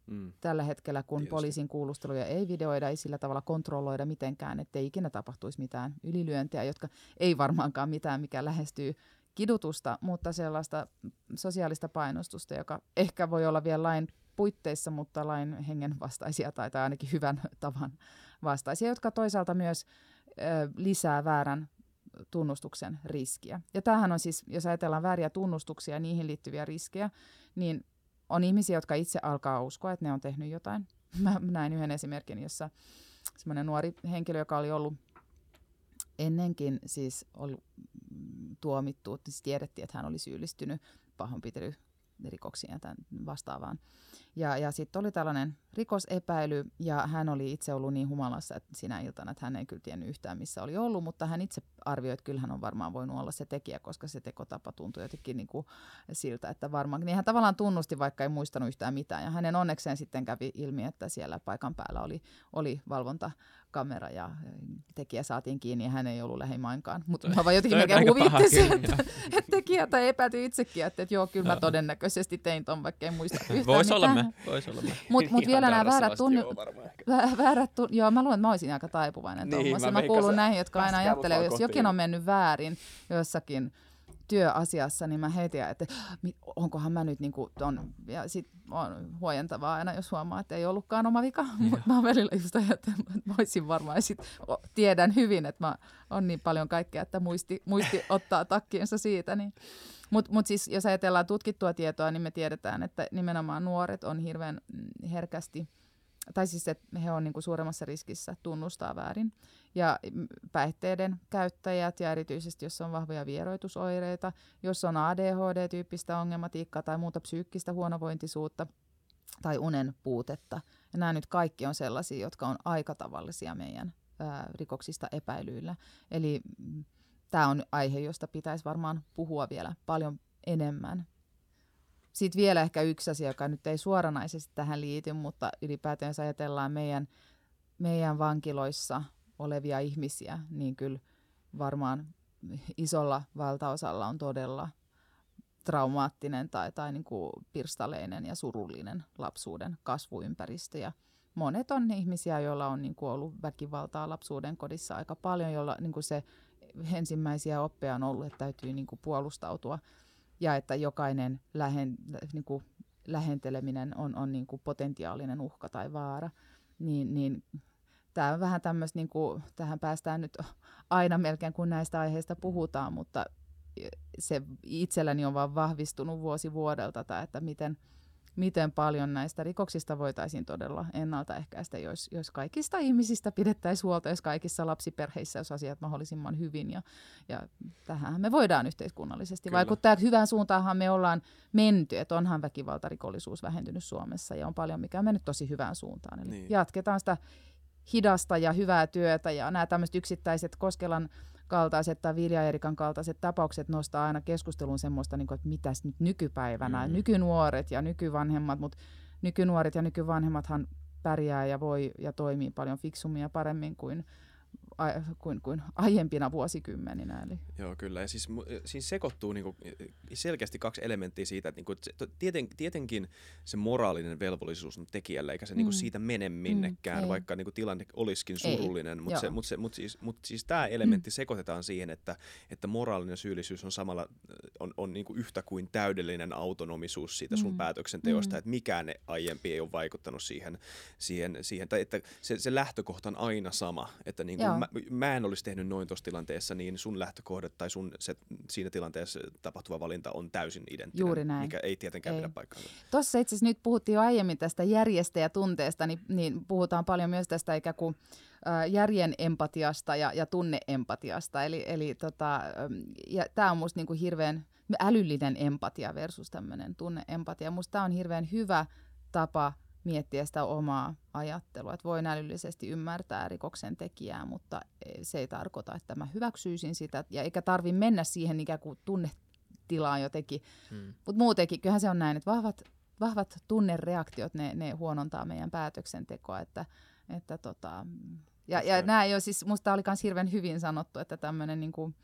mm. tällä hetkellä, kun Tietysti. poliisin kuulusteluja ei videoida, ei sillä tavalla kontrolloida mitenkään, ettei ikinä tapahtuisi mitään ylilyöntiä, jotka ei varmaankaan mitään, mikä lähestyy kidutusta, mutta sellaista sosiaalista painostusta, joka ehkä voi olla vielä lain puitteissa, mutta lain hengen vastaisia tai, tai ainakin hyvän tavan vastaisia, jotka toisaalta myös ö, lisää väärän tunnustuksen riskiä. Ja tämähän on siis, jos ajatellaan vääriä tunnustuksia ja niihin liittyviä riskejä, niin on ihmisiä, jotka itse alkaa uskoa, että ne on tehnyt jotain. Mä näin yhden esimerkin, jossa semmoinen nuori henkilö, joka oli ollut ennenkin siis ollut tuomittu, siis tiedettiin, että hän oli syyllistynyt pahoinpitely rikoksiin ja tämän vastaavaan. Ja, ja sitten oli tällainen rikosepäily ja hän oli itse ollut niin humalassa että sinä iltana, että hän ei kyllä tiennyt yhtään missä oli ollut, mutta hän itse arvioi, että kyllä hän on varmaan voinut olla se tekijä, koska se tekotapa tuntui jotenkin niin kuin siltä, että varmaan, niin hän tavallaan tunnusti, vaikka ei muistanut yhtään mitään. Ja hänen onnekseen sitten kävi ilmi, että siellä paikan päällä oli, oli valvonta kamera ja tekijä saatiin kiinni ja hän ei ollut lähimainkaan. Mutta mä vaan jotenkin melkein huvitti että, että tekijä tai epätyi itsekin, että, että joo, kyllä mä todennäköisesti tein ton, vaikka en muista yhtään Voisi olla me, vois olla me. Mutta mut vielä nämä väärät tunni... Väärät tunni... Joo, mä luulen, että mä olisin aika taipuvainen niin, tuommoisen. Mä, mä kuulun näihin, jotka aina ajattelee, jos jokin on mennyt väärin jossakin työasiassa, niin mä heti että onkohan mä nyt niinku ton, ja sit on huojentavaa aina, jos huomaa, että ei ollutkaan oma vika, mutta mä oon välillä just ajatellut, että voisin varmaan, ja sit tiedän hyvin, että mä on niin paljon kaikkea, että muisti, muisti ottaa takkiensa siitä, niin. Mutta mut siis jos ajatellaan tutkittua tietoa, niin me tiedetään, että nimenomaan nuoret on hirveän mm, herkästi, tai siis että he on niinku suuremmassa riskissä tunnustaa väärin. Ja päihteiden käyttäjät ja erityisesti jos on vahvoja vieroitusoireita, jos on ADHD-tyyppistä ongelmatiikkaa tai muuta psyykkistä huonovointisuutta tai unen puutetta. Ja nämä nyt kaikki on sellaisia, jotka on aika tavallisia meidän ää, rikoksista epäilyillä. Eli mm, tämä on aihe, josta pitäisi varmaan puhua vielä paljon enemmän. Sitten vielä ehkä yksi asia, joka nyt ei suoranaisesti tähän liity, mutta ylipäätään jos ajatellaan meidän, meidän vankiloissa olevia ihmisiä, niin kyllä varmaan isolla valtaosalla on todella traumaattinen tai, tai niin kuin pirstaleinen ja surullinen lapsuuden kasvuympäristö. Ja monet on ihmisiä, joilla on niin kuin ollut väkivaltaa lapsuuden kodissa aika paljon, jolla niin kuin se ensimmäisiä oppeja on ollut, että täytyy niin kuin puolustautua ja että jokainen lähen, niin kuin lähenteleminen on, on niin kuin potentiaalinen uhka tai vaara. Niin, niin tämä on vähän tämmöistä, niin kuin, tähän päästään nyt aina melkein, kun näistä aiheista puhutaan, mutta se itselläni on vaan vahvistunut vuosi vuodelta, tai että miten, miten paljon näistä rikoksista voitaisiin todella ennaltaehkäistä, jos, jos kaikista ihmisistä pidettäisiin huolta, jos kaikissa lapsiperheissä olisi asiat mahdollisimman hyvin. Ja, ja tähän me voidaan yhteiskunnallisesti Kyllä. vaikuttaa. Hyvään suuntaanhan me ollaan menty, että onhan väkivaltarikollisuus vähentynyt Suomessa ja on paljon, mikä on mennyt tosi hyvään suuntaan. Eli niin. jatketaan sitä hidasta ja hyvää työtä ja nämä tämmöiset yksittäiset Koskelan kaltaiset tai Vilja Erikan kaltaiset tapaukset nostaa aina keskusteluun semmoista, niin kuin, että mitäs nyt nykypäivänä, mm. nykynuoret ja nykyvanhemmat, mutta nykynuoret ja nykyvanhemmathan pärjää ja voi ja toimii paljon fiksummin ja paremmin kuin kuin, kuin aiempina vuosikymmeninä. Eli. Joo, kyllä. Ja siis siis sekoittuu niinku selkeästi kaksi elementtiä siitä, että niinku, tieten, tietenkin se moraalinen velvollisuus on tekijällä, eikä se niinku mm. niinku siitä mene minnekään, mm, vaikka niinku tilanne olisikin surullinen. Mutta se, mut se, mut siis, mut siis tämä elementti mm. sekoitetaan siihen, että, että moraalinen syyllisyys on samalla on, on niinku yhtä kuin täydellinen autonomisuus siitä sun mm. päätöksenteosta, mm. että mikään aiempi ei ole vaikuttanut siihen, siihen, siihen tai että se, se lähtökohta on aina sama, että niinku mä, mä en olisi tehnyt noin tuossa tilanteessa, niin sun lähtökohdat tai sun se, siinä tilanteessa tapahtuva valinta on täysin identtinen. Juuri näin. Mikä ei tietenkään ei. pidä paikkaansa. Tuossa itse asiassa nyt puhuttiin jo aiemmin tästä järjestäjätunteesta, niin, niin puhutaan paljon myös tästä ikään kuin järjen empatiasta ja, ja tunneempatiasta. Eli, eli tota, ja tämä on musta niinku hirveän älyllinen empatia versus tämmöinen tunneempatia. Musta tämä on hirveän hyvä tapa – miettiä sitä omaa ajattelua. Että voi älyllisesti ymmärtää rikoksen tekijää, mutta se ei tarkoita, että mä hyväksyisin sitä. Ja eikä tarvi mennä siihen ikään kuin tunnetilaan jotenkin. Hmm. Mutta muutenkin, kyllähän se on näin, että vahvat, vahvat tunnereaktiot, ne, ne huonontaa meidän päätöksentekoa. Että, että tota, ja, ja nämä ei ole siis, musta oli myös hirveän hyvin sanottu, että tämmöinen niin kuin,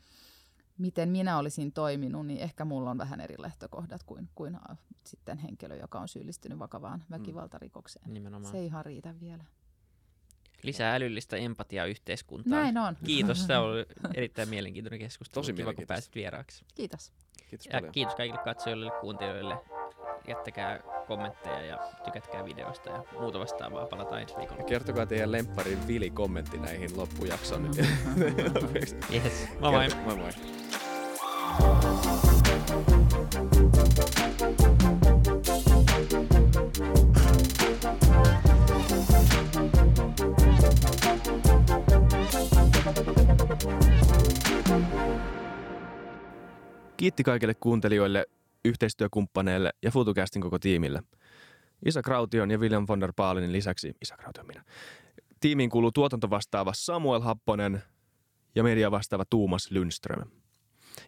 miten minä olisin toiminut, niin ehkä mulla on vähän eri lähtökohdat kuin, kuin sitten henkilö, joka on syyllistynyt vakavaan mm. väkivaltarikokseen. Nimenomaan. Se ei ihan riitä vielä. Lisää älyllistä empatiaa yhteiskuntaan. Näin on. Kiitos, tämä oli erittäin mielenkiintoinen keskustelu. Tosi Kiva, kun pääsit vieraaksi. Kiitos. Kiitos ja kiitos kaikille katsojille ja kuuntelijoille. Jättäkää kommentteja ja tykätkää videosta ja muuta vastaavaa. Palataan ensi viikolla. Ja kertokaa teidän lempparin Vili-kommentti näihin loppujaksoon. yes. Moi moi. Moi moi. Kiitti kaikille kuuntelijoille, yhteistyökumppaneille ja FutuCastin koko tiimille. Isa Kraution ja William von der Baalinin lisäksi, Isa Kraution minä, tiimiin kuuluu tuotantovastaava Samuel Happonen ja media vastaava Tuumas Lundström.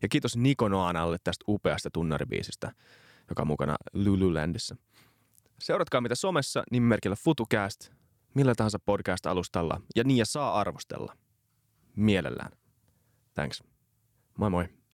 Ja kiitos Niko Noanalle tästä upeasta tunnaribiisistä, joka on mukana Lululandissa. Seuratkaa mitä somessa nimimerkillä FutuCast, millä tahansa podcast-alustalla ja niin ja saa arvostella. Mielellään. Thanks. Moi moi.